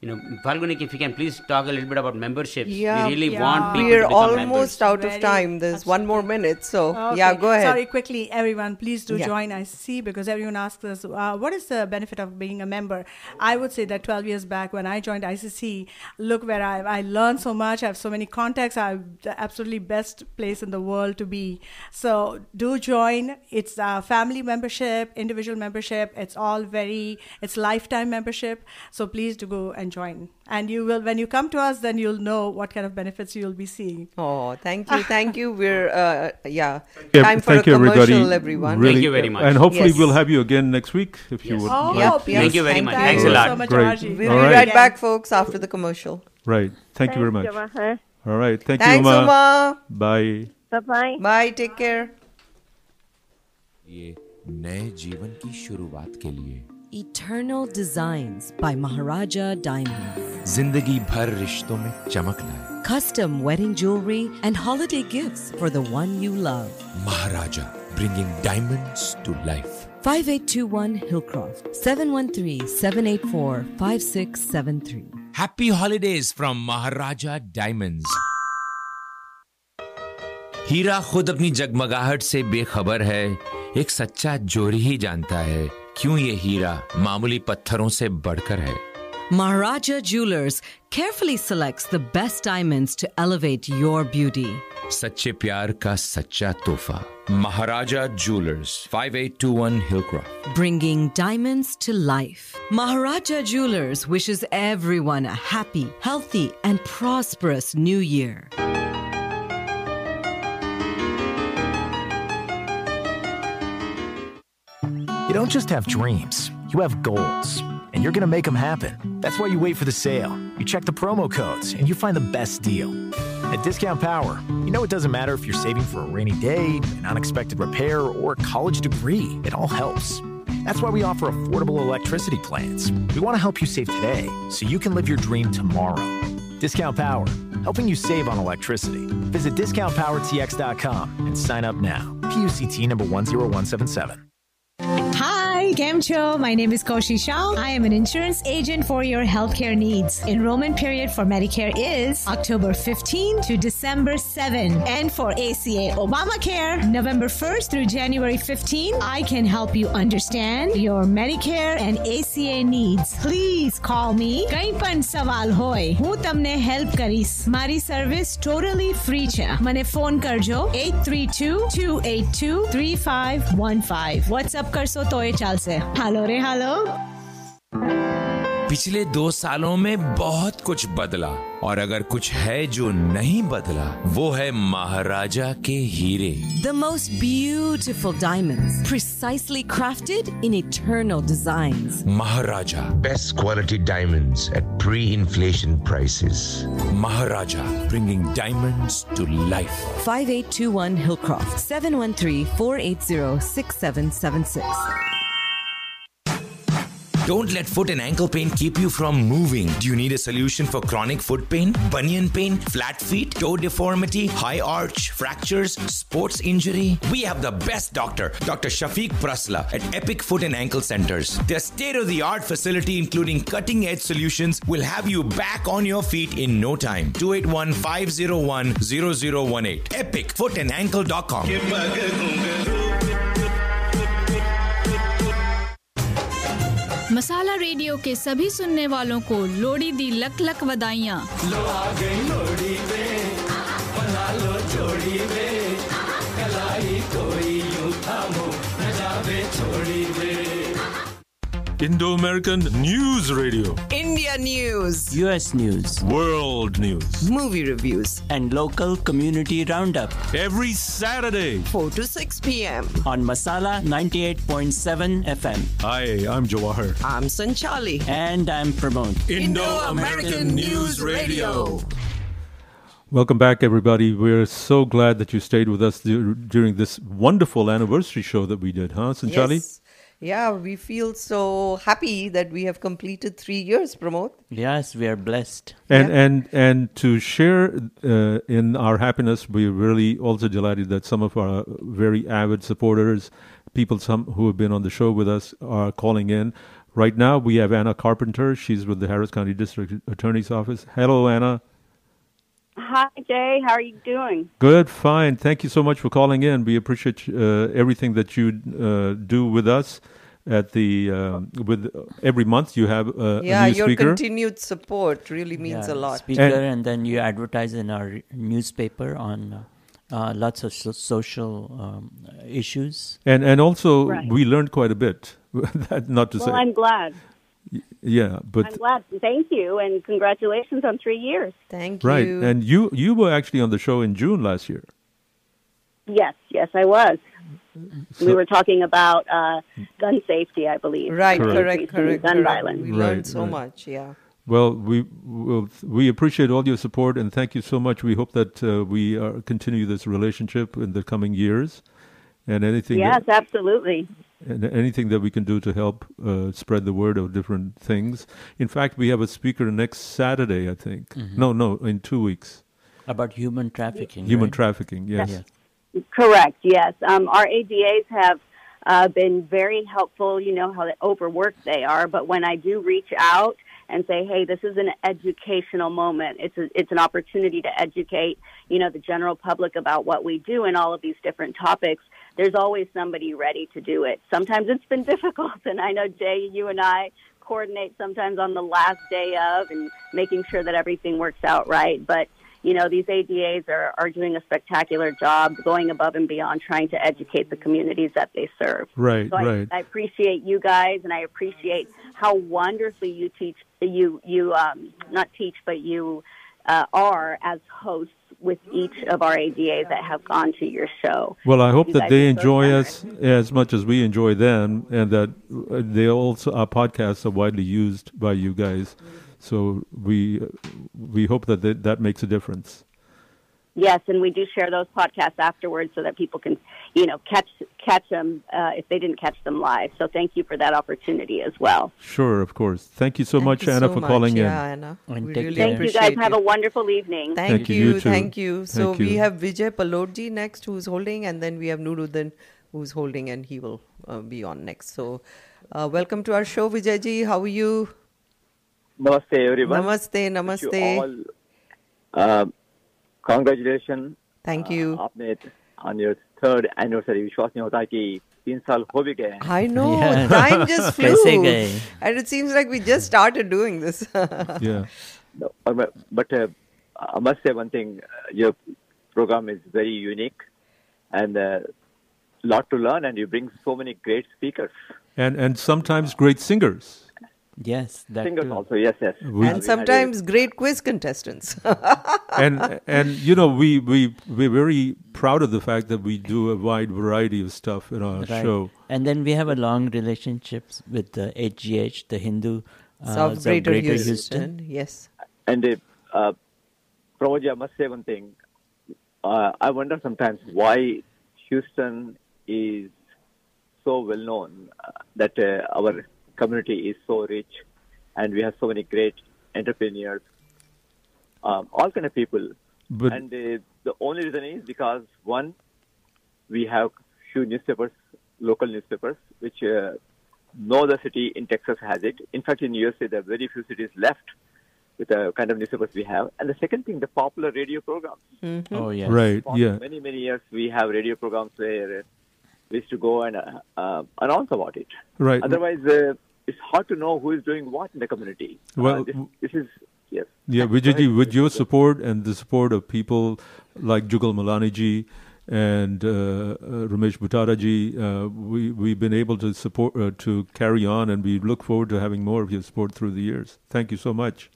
you know, Falguni, if you can please talk a little bit about memberships. Yeah, we really yeah. want people We're to become almost members. out of Very time. There's one more minute, so Okay. yeah, go ahead. Sorry, quickly, everyone, please do Yeah. join ICC because everyone asks us, uh, what is the benefit of being a member? I would say that 12 years back when I joined ICC, look where I, I learned so much. I have so many contacts. I'm the absolutely best place in the world to be. So do join. It's a family membership, individual membership. It's all very, it's lifetime membership. So please do go and join. And you will, when you come to us, then you'll know what kind of benefits you'll be seeing. Oh, thank you, thank you. We're uh, yeah, Yeah, time for thank a you, commercial, everybody. everyone. Really, Thank you very much. And hopefully Yes. we'll have you again next week if you Yes. would. Oh, Yeah, please. yes, Thank you very thank much. you. Thanks a you lot. so much, Great. Raji. We'll All be right. right back, folks, after the commercial. Right. Thank you very much. Thanks, Jawahar. All right. Thank Thanks, you, Uma. Uma. Bye. Bye-bye. Bye. Take care. ये नए जीवन की शुरुआत के लिए Eternal Designs by Maharaja Diamonds. जिंदगी भर रिश्तों में चमक लाए Custom wedding jewelry and holiday gifts for the one you love. Maharaja bringing diamonds to life 5821 Hillcroft, 713 784 5673. Happy holidays from Maharaja Diamonds. हीरा खुद अपनी जगमगाहट से बेखबर है एक सच्चा जोरी ही जानता है क्यों ये हीरा मामूली पत्थरों से बढ़कर है Maharaja Jewelers carefully selects the best diamonds to elevate your beauty. सच्चे प्यार का सच्चा तोहफा Maharaja jewellers 5821 Hillcroft bringing diamonds to life. Maharaja Jewelers wishes everyone a happy, healthy, and prosperous new year. Don't just have dreams, you have goals. And you're to make them happen. That's why you wait for the sale. You check the promo codes and you find the best deal. At Discount Power, you know it doesn't matter if you're saving for a rainy day, an unexpected repair, or a college degree, it all helps. That's why we offer affordable electricity plans. We want to help you save today so you can live your dream tomorrow. Discount Power, helping you save on electricity. Visit discountpowertx.com and sign up now. PUCT number 10177. Hi, Gamcho. My name is Koshi Shah. I am an insurance agent for your healthcare needs. Enrollment period for Medicare is October 15 to December 7. And for ACA Obamacare, November 1st through January 15, I can help you understand your Medicare and ACA needs. Please call me. કંઈ પણ સવાલ હોય હું તમને help કરીશ મારી service totally free છે મને ફોન કરજો 832-282-3515 વોટ્સઅપ કરશો તો એ ચાલશે से। हेलो रे हेलो। पिछले दो सालों में बहुत कुछ बदला और अगर कुछ है जो नहीं बदला वो है महाराजा के हीरे। The most beautiful diamond precisely crafted in eternal design Maharaja. Best quality diamond at pre inflation prices Maharaja bringing diamond to life five eight two one hill seven one three four eight zero six seven seven six Don't let foot and ankle pain keep you from moving. Do you need a solution for chronic foot pain, bunion pain, flat feet, toe deformity, high arch, fractures, sports injury? We have the best doctor, Dr. Shafiq Prasla at Epic Foot and Ankle Centers. Their state of the art facility, including cutting edge solutions, will have you back on your feet in no time. 281 501 0018. EpicFootandAnkle.com. Masala radio के सभी सुनने वालों को लोड़ी दी luck luck बधाइयाँ लो आ गई लोड़ी बना लो जोड़ी Indo American News Radio. India News, US News, World News. movie reviews, and local community roundup Every Saturday. 4 to 6 p.m. on Masala 98.7 FM. Hi, I'm Jawahar. I'm Sanchali. And I'm Pramod. Indo-American News Radio. Welcome back, everybody. We're so glad that you stayed with us dur- during this wonderful anniversary show that we did, huh, Sanchali? Yes. Yeah, we feel so happy that we have completed three years, Pramod. Yes, we are blessed. And and and to share uh, in our happiness, we're really also delighted that some of our very avid supporters, people some who have been on the show with us, are calling in. Right now, we have Anna Carpenter. She's with the Harris County District Attorney's Office. Hello, Anna. Hi, Jay. How are you doing? Good, fine. Thank you so much for calling in. We appreciate uh, everything that you uh, do with us. At the uh, with every month you have uh, yeah, a new your speaker. continued support really means Yeah, a lot. Speaker, and, then you advertise in our newspaper on uh, uh, lots of so- social um, issues. And and also Right. we learned quite a bit. not to Well, say, I'm glad. Yeah, but I'm glad. Thank you, and congratulations on three years. Thank you. right. And you you were actually on the show in June last year. Yes, yes, I was. we were talking about uh, gun safety, I believe. Right, Correct. correct, correct. Gun correct. violence. We Right, learned so right. much, yeah. Well, we will we appreciate all your support and thank you so much. We hope that uh, we uh, continue this relationship in the coming years, and anything Yes, that, absolutely. And anything that we can do to help uh, spread the word of different things. In fact, we have a speaker next Saturday, I think. Mhm. No, no, in two weeks. About human trafficking. Human right? trafficking, yes. Yeah. Correct. Yes, um, our ADAs have uh, been very helpful. You know how overworked they are, but when I do reach out and say, "Hey, this is an educational moment. It's a, it's an opportunity to educate, you know, the general public about what we do and all of these different topics." There's always somebody ready to do it. Sometimes it's been difficult, and I know Jay, you and I coordinate sometimes on the last day of and making sure that everything works out right. But you know, these ADAs are, are doing a spectacular job going above and beyond trying to educate the communities that they serve. Right, so I, right. I appreciate you guys and I appreciate how wonderfully you teach, you, you, um, not teach, but you, uh, are as hosts with each of our ADAs that have gone to your show. Well, I hope You that they enjoy us as much as we enjoy them, and that uh, they also our podcasts are widely used by you guys. So we we hope that that, that makes a difference. Yes, and we do share those podcasts afterwards so that people can, you know, catch catch them uh, if they didn't catch them live. So thank you for that opportunity as well. Sure, of course. Thank you so Thank much, you Anna, so for much. calling yeah, in. Anna. And we take really. Thank you guys. appreciate Have a wonderful evening. Thank, Thank you, you, you too. thank you. So Thank we have Vijay Pallodji next, who's holding, and then we have Nuruddin, who's holding, and he will uh, be on next. So, uh, welcome to our show, Vijayji. How are you? Namaste, everyone. Namaste, Wish namaste. You all, uh, congratulations. Thank you. आपने on your third anniversary विश्वास नहीं होता कि तीन साल हो भी गए हैं. I know, Yeah. time just कैसे flew. गए? And it seems like we just started doing this. Yeah. No, but but, uh, I must say one thing. uh, Your program is very unique and a lot to learn, and you bring so many great speakers. And and sometimes great singers. Yes, that Singers too. also, yes, yes. We- and We a- sometimes great quiz contestants. and and you know we we we're very proud of the fact that we do a wide variety of stuff in our Right. show. And then we have a long relationships with the HGH, the Hindu uh, South Greater, Houston. Houston. Yes. And uh, uh, Prabhuji, I must say one thing. Uh, I wonder sometimes why Houston is so well known uh, that uh, our community is so rich, and we have so many great entrepreneurs, um, all kind of people. But- and uh, the only reason is because one, we have few newspapers, local newspapers, which uh, no other city in Texas has it. In fact, in USA, there are very few cities left with the kind of newspapers we have. And the second thing, the popular radio programs. Oh, yeah, Right. For Yeah. many, many years, we have radio programs where uh, we used to go and uh, uh, announce about it. Right. Otherwise, uh, it's hard to know who is doing what in the community. Uh, Well, this, this is, yes. Yeah, Vijayji, with your support and the support of people like Jugal Malaniji and uh, uh, Ramesh Bhutadaji, uh, we, we've been able to support uh, to carry on, and we look forward to having more of your support through the years. Thank you so much.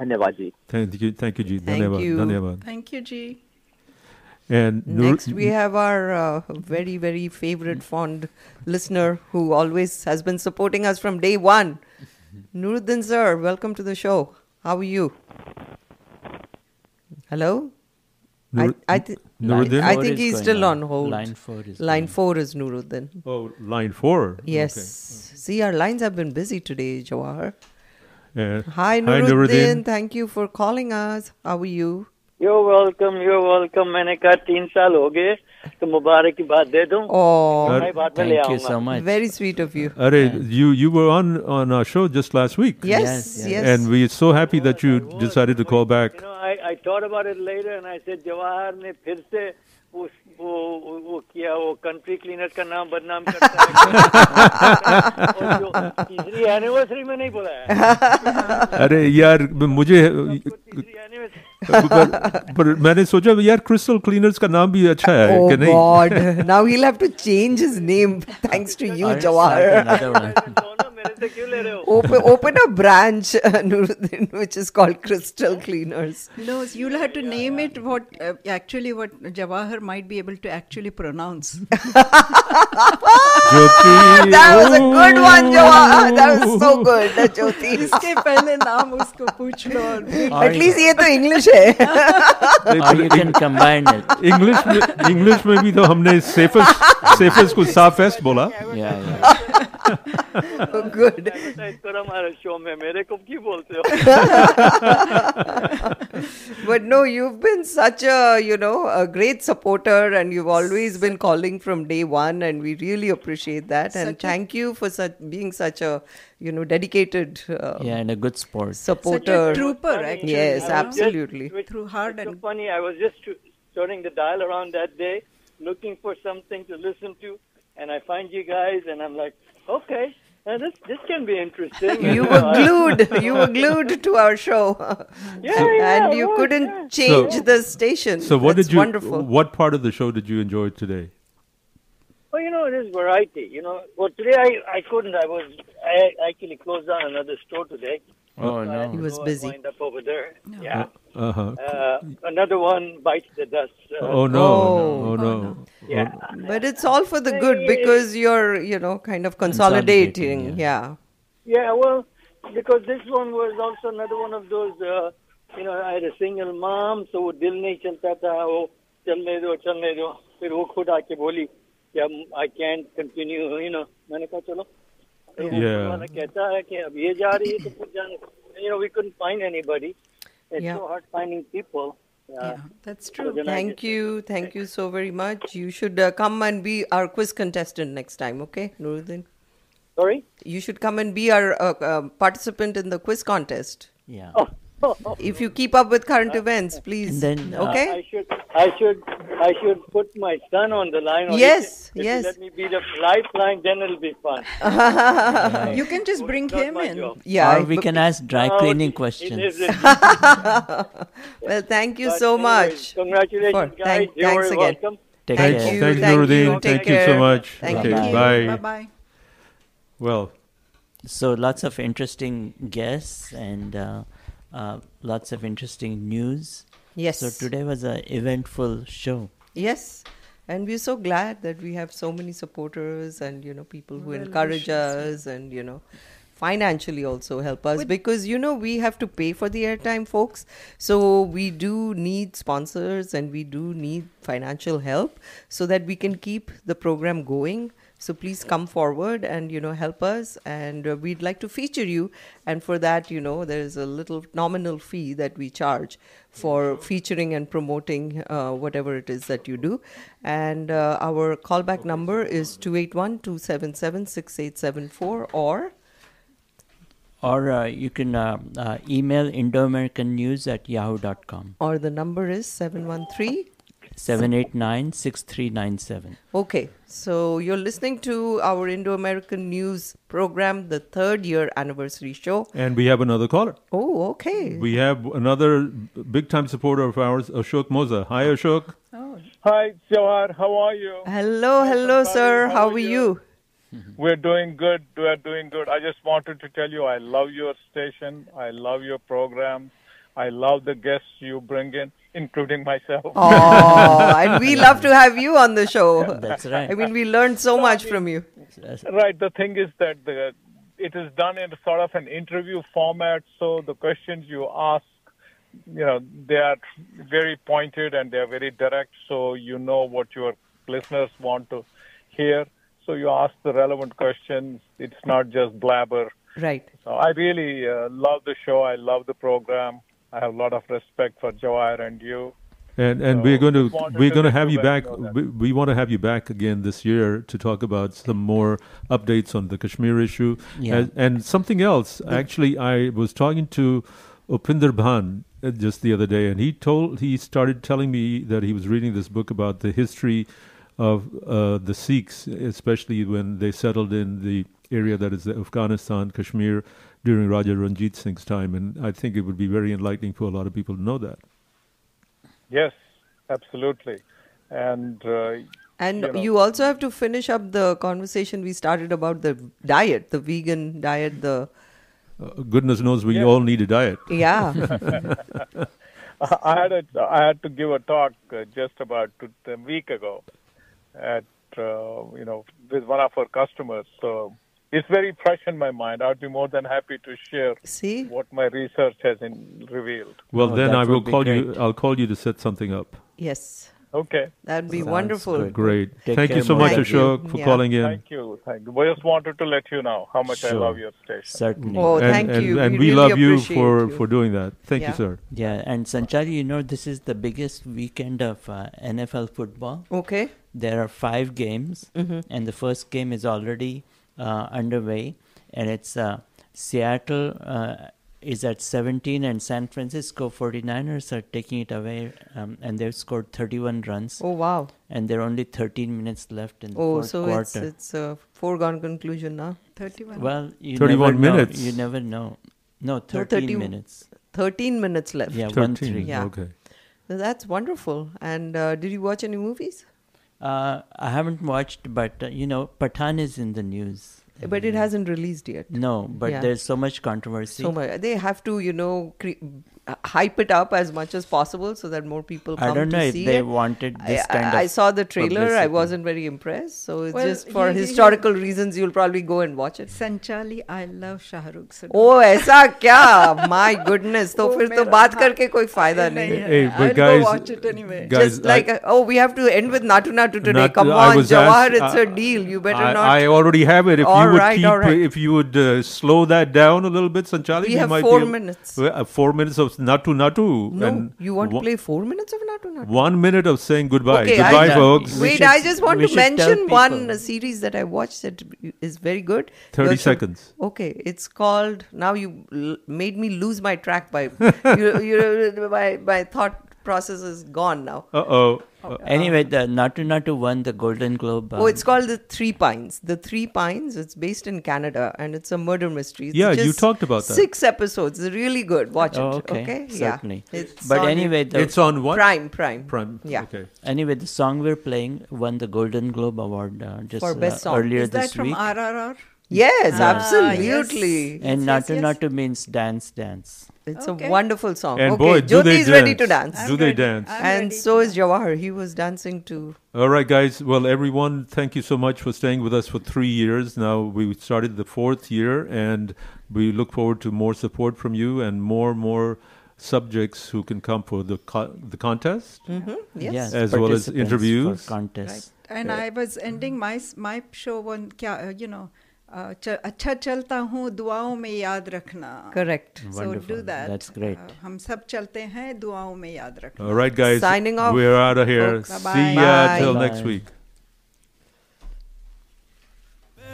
Dhanyavad. Thank you, thank you, Ji. Thank Dhanyavad, you. dhanyavad. Thank you, G. And Next, we have our uh, very, very favorite, fond listener who always has been supporting us from day one. Nuruddin, sir, welcome to the show. How are you? Hello? Nur- I, I, th- Nuruddin? I Four think he's still on. on hold. Line four is Line four is Nuruddin. oh, line four. Yes. Okay. See, our lines have been busy today, Jawahar. Uh, Hi, Nuruddin. Thank you for calling us. How are you? Yo welcome yo welcome मैंने कहा तीन साल हो गए तो मुबारक की बात दे दूँ। मैं बाद में ले आऊँगा। वेरी स्वीट ऑफ़ यू अरे you you were on on our show just last week yes yes and we are so happy that you decided to call back I I thought about it later and I said Jawahar ने फिर से उस वो वो किया वो country cleaner का नाम बदनाम करता है तीसरी एनिवर्सरी में नहीं बुलाया अरे यार मुझे पर मैंने सोचा यार क्रिस्टल क्लीनर्स का नाम भी अच्छा है कि नहीं? God now he will have to change his name thanks to you Jawahar Jawahar. another one. दोनों मेरे से क्यों ले रहे हो open, open a branch, uh, Nuruddin, which is called Crystal Cleaners. No, so you'll have to yeah, name yeah. it what uh, actually what Jawahar might be able to actually pronounce. Jyoti that was a good one, Jawahar. That was so good, uh, Jyoti. इसके पहले नाम उसको पूछ लो At least ये तो English है. Or you can combine it. English में English में भी तो हमने सेफेस्ट सेफेस्ट को साफेस्ट बोला Yeah, yeah. good. एडवर्टाइज करो हमारे शो में मेरे को क्यों बोलते हो But no, you've been such a, you know, a great supporter and you've always been calling from day one and we really appreciate that. And Such a- thank you for such, being such a, you know, dedicated uh, Yeah, and a good sport. supporter. such a trooper actually. Yes, you know, absolutely. Which- Through hard it's so and funny. I was just t- turning the dial around that day, looking for something to listen to, and I find you guys, and I'm like, okay, Uh, this this can be interesting. You were glued. You were glued to our show. Yeah, yeah, and you was, couldn't yeah. change So- the station. So what That's did you? Wonderful. What part of the show did you enjoy today? Well, you know, it is variety. You know, well today I I couldn't. I was I actually closed down another store today. Oh, So I no. had to He was go and busy. Wind up over there. Yeah. Uh huh. Uh, another one bites the dust. Uh, oh no! Oh, no! Yeah. But it's all for the good because you're, you know, kind of consolidating. yeah. Yeah, well, because this one was also another one of those, uh, you know, I had a single mom, so वो दिल नहीं चलता था वो चलने दो चलने दो फिर वो खुद आके बोली कि अब I can't continue, you know, मैंने कहा चलो yeah. You know, we couldn't find anybody. It's yeah. so hard finding people. Yeah. yeah, that's true. Thank you. Thank you so very much. You should uh, come and be our quiz contestant next time, okay, Nuruddin? Sorry? You should come and be our uh, uh, participant in the quiz contest. Yeah. Oh, If you keep up with current events, please. then, uh, okay? I should, I should, I should put my son on the line. or Yes, if if yes. Let me be the lifeline, then it'll be fun. You can just bring him in. Yeah. Or we can ask dry cleaning it questions. it. well, thank you But so anyways, much. Congratulations, for- guys. thank- You're thanks very again. welcome. Take Thank care. you. Thank you, thank Nuruddin. you. Thank Take you so much. Thank Okay, you. bye. Bye bye. Well, So lots of interesting guests and uh, uh, lots of interesting news. Yes. So today was an eventful show. Yes. And we're so glad that we have so many supporters and, you know, people who Well encourage us and, you know, financially also help us because, you know, we have to pay for the airtime, folks. So we do need sponsors and we do need financial help so that we can keep the program going. So please come forward and you know help us, and uh, we'd like to feature you. And for that, you know, there is a little nominal fee that we charge for featuring and promoting uh, whatever it is that you do. And uh, our callback number is 281 277 6874 or Or uh, you can uh, uh, email Indo-American News at yahoo.com. or the number is 713 789-6397. Okay, so you're listening to our Indo American News program, the third year anniversary show. and we have another caller. Oh, okay. We have another big time supporter of ours, Ashok Moza. Hi, Ashok. Oh. Hi, Jawahar. How are you? Hello, hello, sir. How are you? We're doing good. We're doing good. I just wanted to tell you I love your station. I love your program. I love the guests you bring in, including myself. Oh, and we love to have you on the show. That's right. I mean, we learned so much from you. Right. The thing is that the, it is done in sort of an interview format, so the questions you ask, you know, they are very pointed and they are very direct, so you know what your listeners want to hear. So you ask the relevant questions. It's not just blabber. Right. So I really uh, love the show. I love the program. I have a lot of respect for Jawahar and you. And and So we're going to we're going to have you you back. We, we want to have you back again this year to talk about some more updates on the Kashmir issue Yeah. and, and something else. Actually, I was talking to Upinder Bhan uh, just the other day, and he told he started telling me that he was reading this book about the history of uh, the Sikhs, especially when they settled in the area that is Afghanistan, Kashmir, during Raja Ranjit Singh's time, and I think it would be very enlightening for a lot of people to know that. Yes, absolutely. And uh, And you you, also have to finish up the conversation we started about the diet, the vegan diet, the. Uh, goodness knows we Yeah. all need a diet. Yeah. I had a, I had to give a talk uh, just about two, a week ago at uh, you know with one of our customers. So it's very fresh in my mind. I'd be more than happy to share See? what my research has in, revealed. Well, Oh, then I will would be call you. I'll call you to set something up. Yes. Okay. That'd be Sounds wonderful. good. Great. Take Thank you so much, Moza. Thank you. Ashok, for Yeah. calling in. Thank you. Thank you. I just wanted to let you know how much I love your station. Certainly. Oh, and, thank and, you. And We we, really love you appreciate for, you. for doing that. Thank Yeah. you, sir. Yeah, and Sanchali, you know, this is the biggest weekend of uh, NFL football. Okay. There are five games, Mhm. and the first game is already underway, and it's uh, Seattle uh, is at 17, and San Francisco 49ers are taking it away, um, and they've scored 31 runs. Oh wow! And there are only 13 minutes left in the Oh, fourth so quarter. it's it's a foregone conclusion now. 31. well, you 31 never minutes. Know. You never know. No, No, 13 30 minutes. 13 minutes left. Yeah, one 13, three. Yeah. okay. So that's wonderful. And uh, did you watch any movies? Uh, I haven't watched, but uh, you know, Pathan is in the news. But it hasn't released yet. No, but Yeah. there's so much controversy. So much. They have to, you know, cre- hype it up as much as possible so that more people come I don't know if they it. wanted this I, kind I, of I saw the trailer. Publicity. I wasn't very impressed. So it's well, just for he, historical he, reasons you'll probably go and watch it. Sanchali I love Shahrukh so Oh aisa kya my goodness. so oh, fir to baat karke koi fayda nahi hey, but I'll guys, go watch it anyway. guys, just like oh we have to end with Natu Natu today. Natu, come on Jawahar it's a deal. You better not I already have it. If you would keep if you would uh, slow that down a little bit Sanchali we have 4 minutes. Uh, 4 minutes of Natu Natu. no and you want to one- play four minutes of Natu Natu One minute of saying goodbye. Okay, goodbye, I, folks. Wait, should- I just want to mention one people. uh, series that I watched that is very good. 30 Your show- seconds. Okay, it's called. Now you l- made me lose my track by you. you my my thought process is gone now. Uh oh. Anyway, the Natu Natu won the Golden Globe. Oh, it's um, called the Three Pines. The Three Pines. It's based in Canada and it's a murder mystery. It's Yeah, you talked about that. Six episodes. It's really good. Watch Oh, it. okay, Yeah. certainly. It's But anyway, the- It's on what? Prime. Prime. Prime. Yeah. Okay. Anyway, the song we're playing won the Golden Globe Award uh, just For best uh, song. earlier Is that from week. RRR? Yes, Ah, absolutely. yes. and Yes, Natu yes, yes. Natu means dance, dance. It's okay. a wonderful song. And okay, boy, do Jyoti is dance. ready to dance. I'm do ready. they dance? I'm and so is Jawahar. He was dancing too. All right, guys. Well, everyone, thank you so much for staying with us for three years. Now we started the fourth year, and we look forward to more support from you and more, more subjects who can come for the co- the contest, mm-hmm. yes. yes. as well as interviews, contest. Right. And I was ending my my show on, you know अच्छा चलता हूँ दुआओं में याद रखना। Correct do that that's great हम सब चलते हैं दुआओं में याद रखना। Right guys signing off we are here see you till next week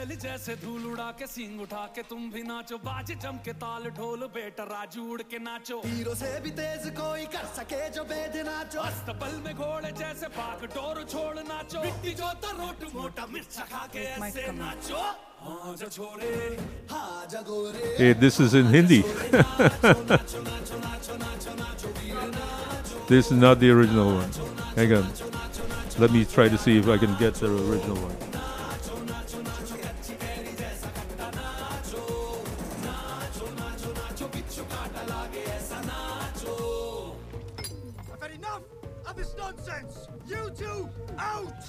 till Bye. next week. बैल जैसे धूल उड़ा के सींग उठा के तुम भी नाचो बाज जम के ताल ढोल बेटा राजू उड़ के नाचो हीरो से भी तेज कोई कर सके जो बेद नाचो अस्तबल में घोड़े जैसे पाक डोर छोड़ नाचो मिट्टी जो रोट मोटा मिर्च खा के ऐसे नाचो हाँ जा छोरे हाँ जा गोरे Hey, this is in Hindi. this is not the original one. Hang on. Let me try to see if I can get the original one. Out.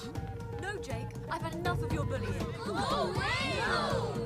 No, Jake, I've had enough of your bullying. Oh,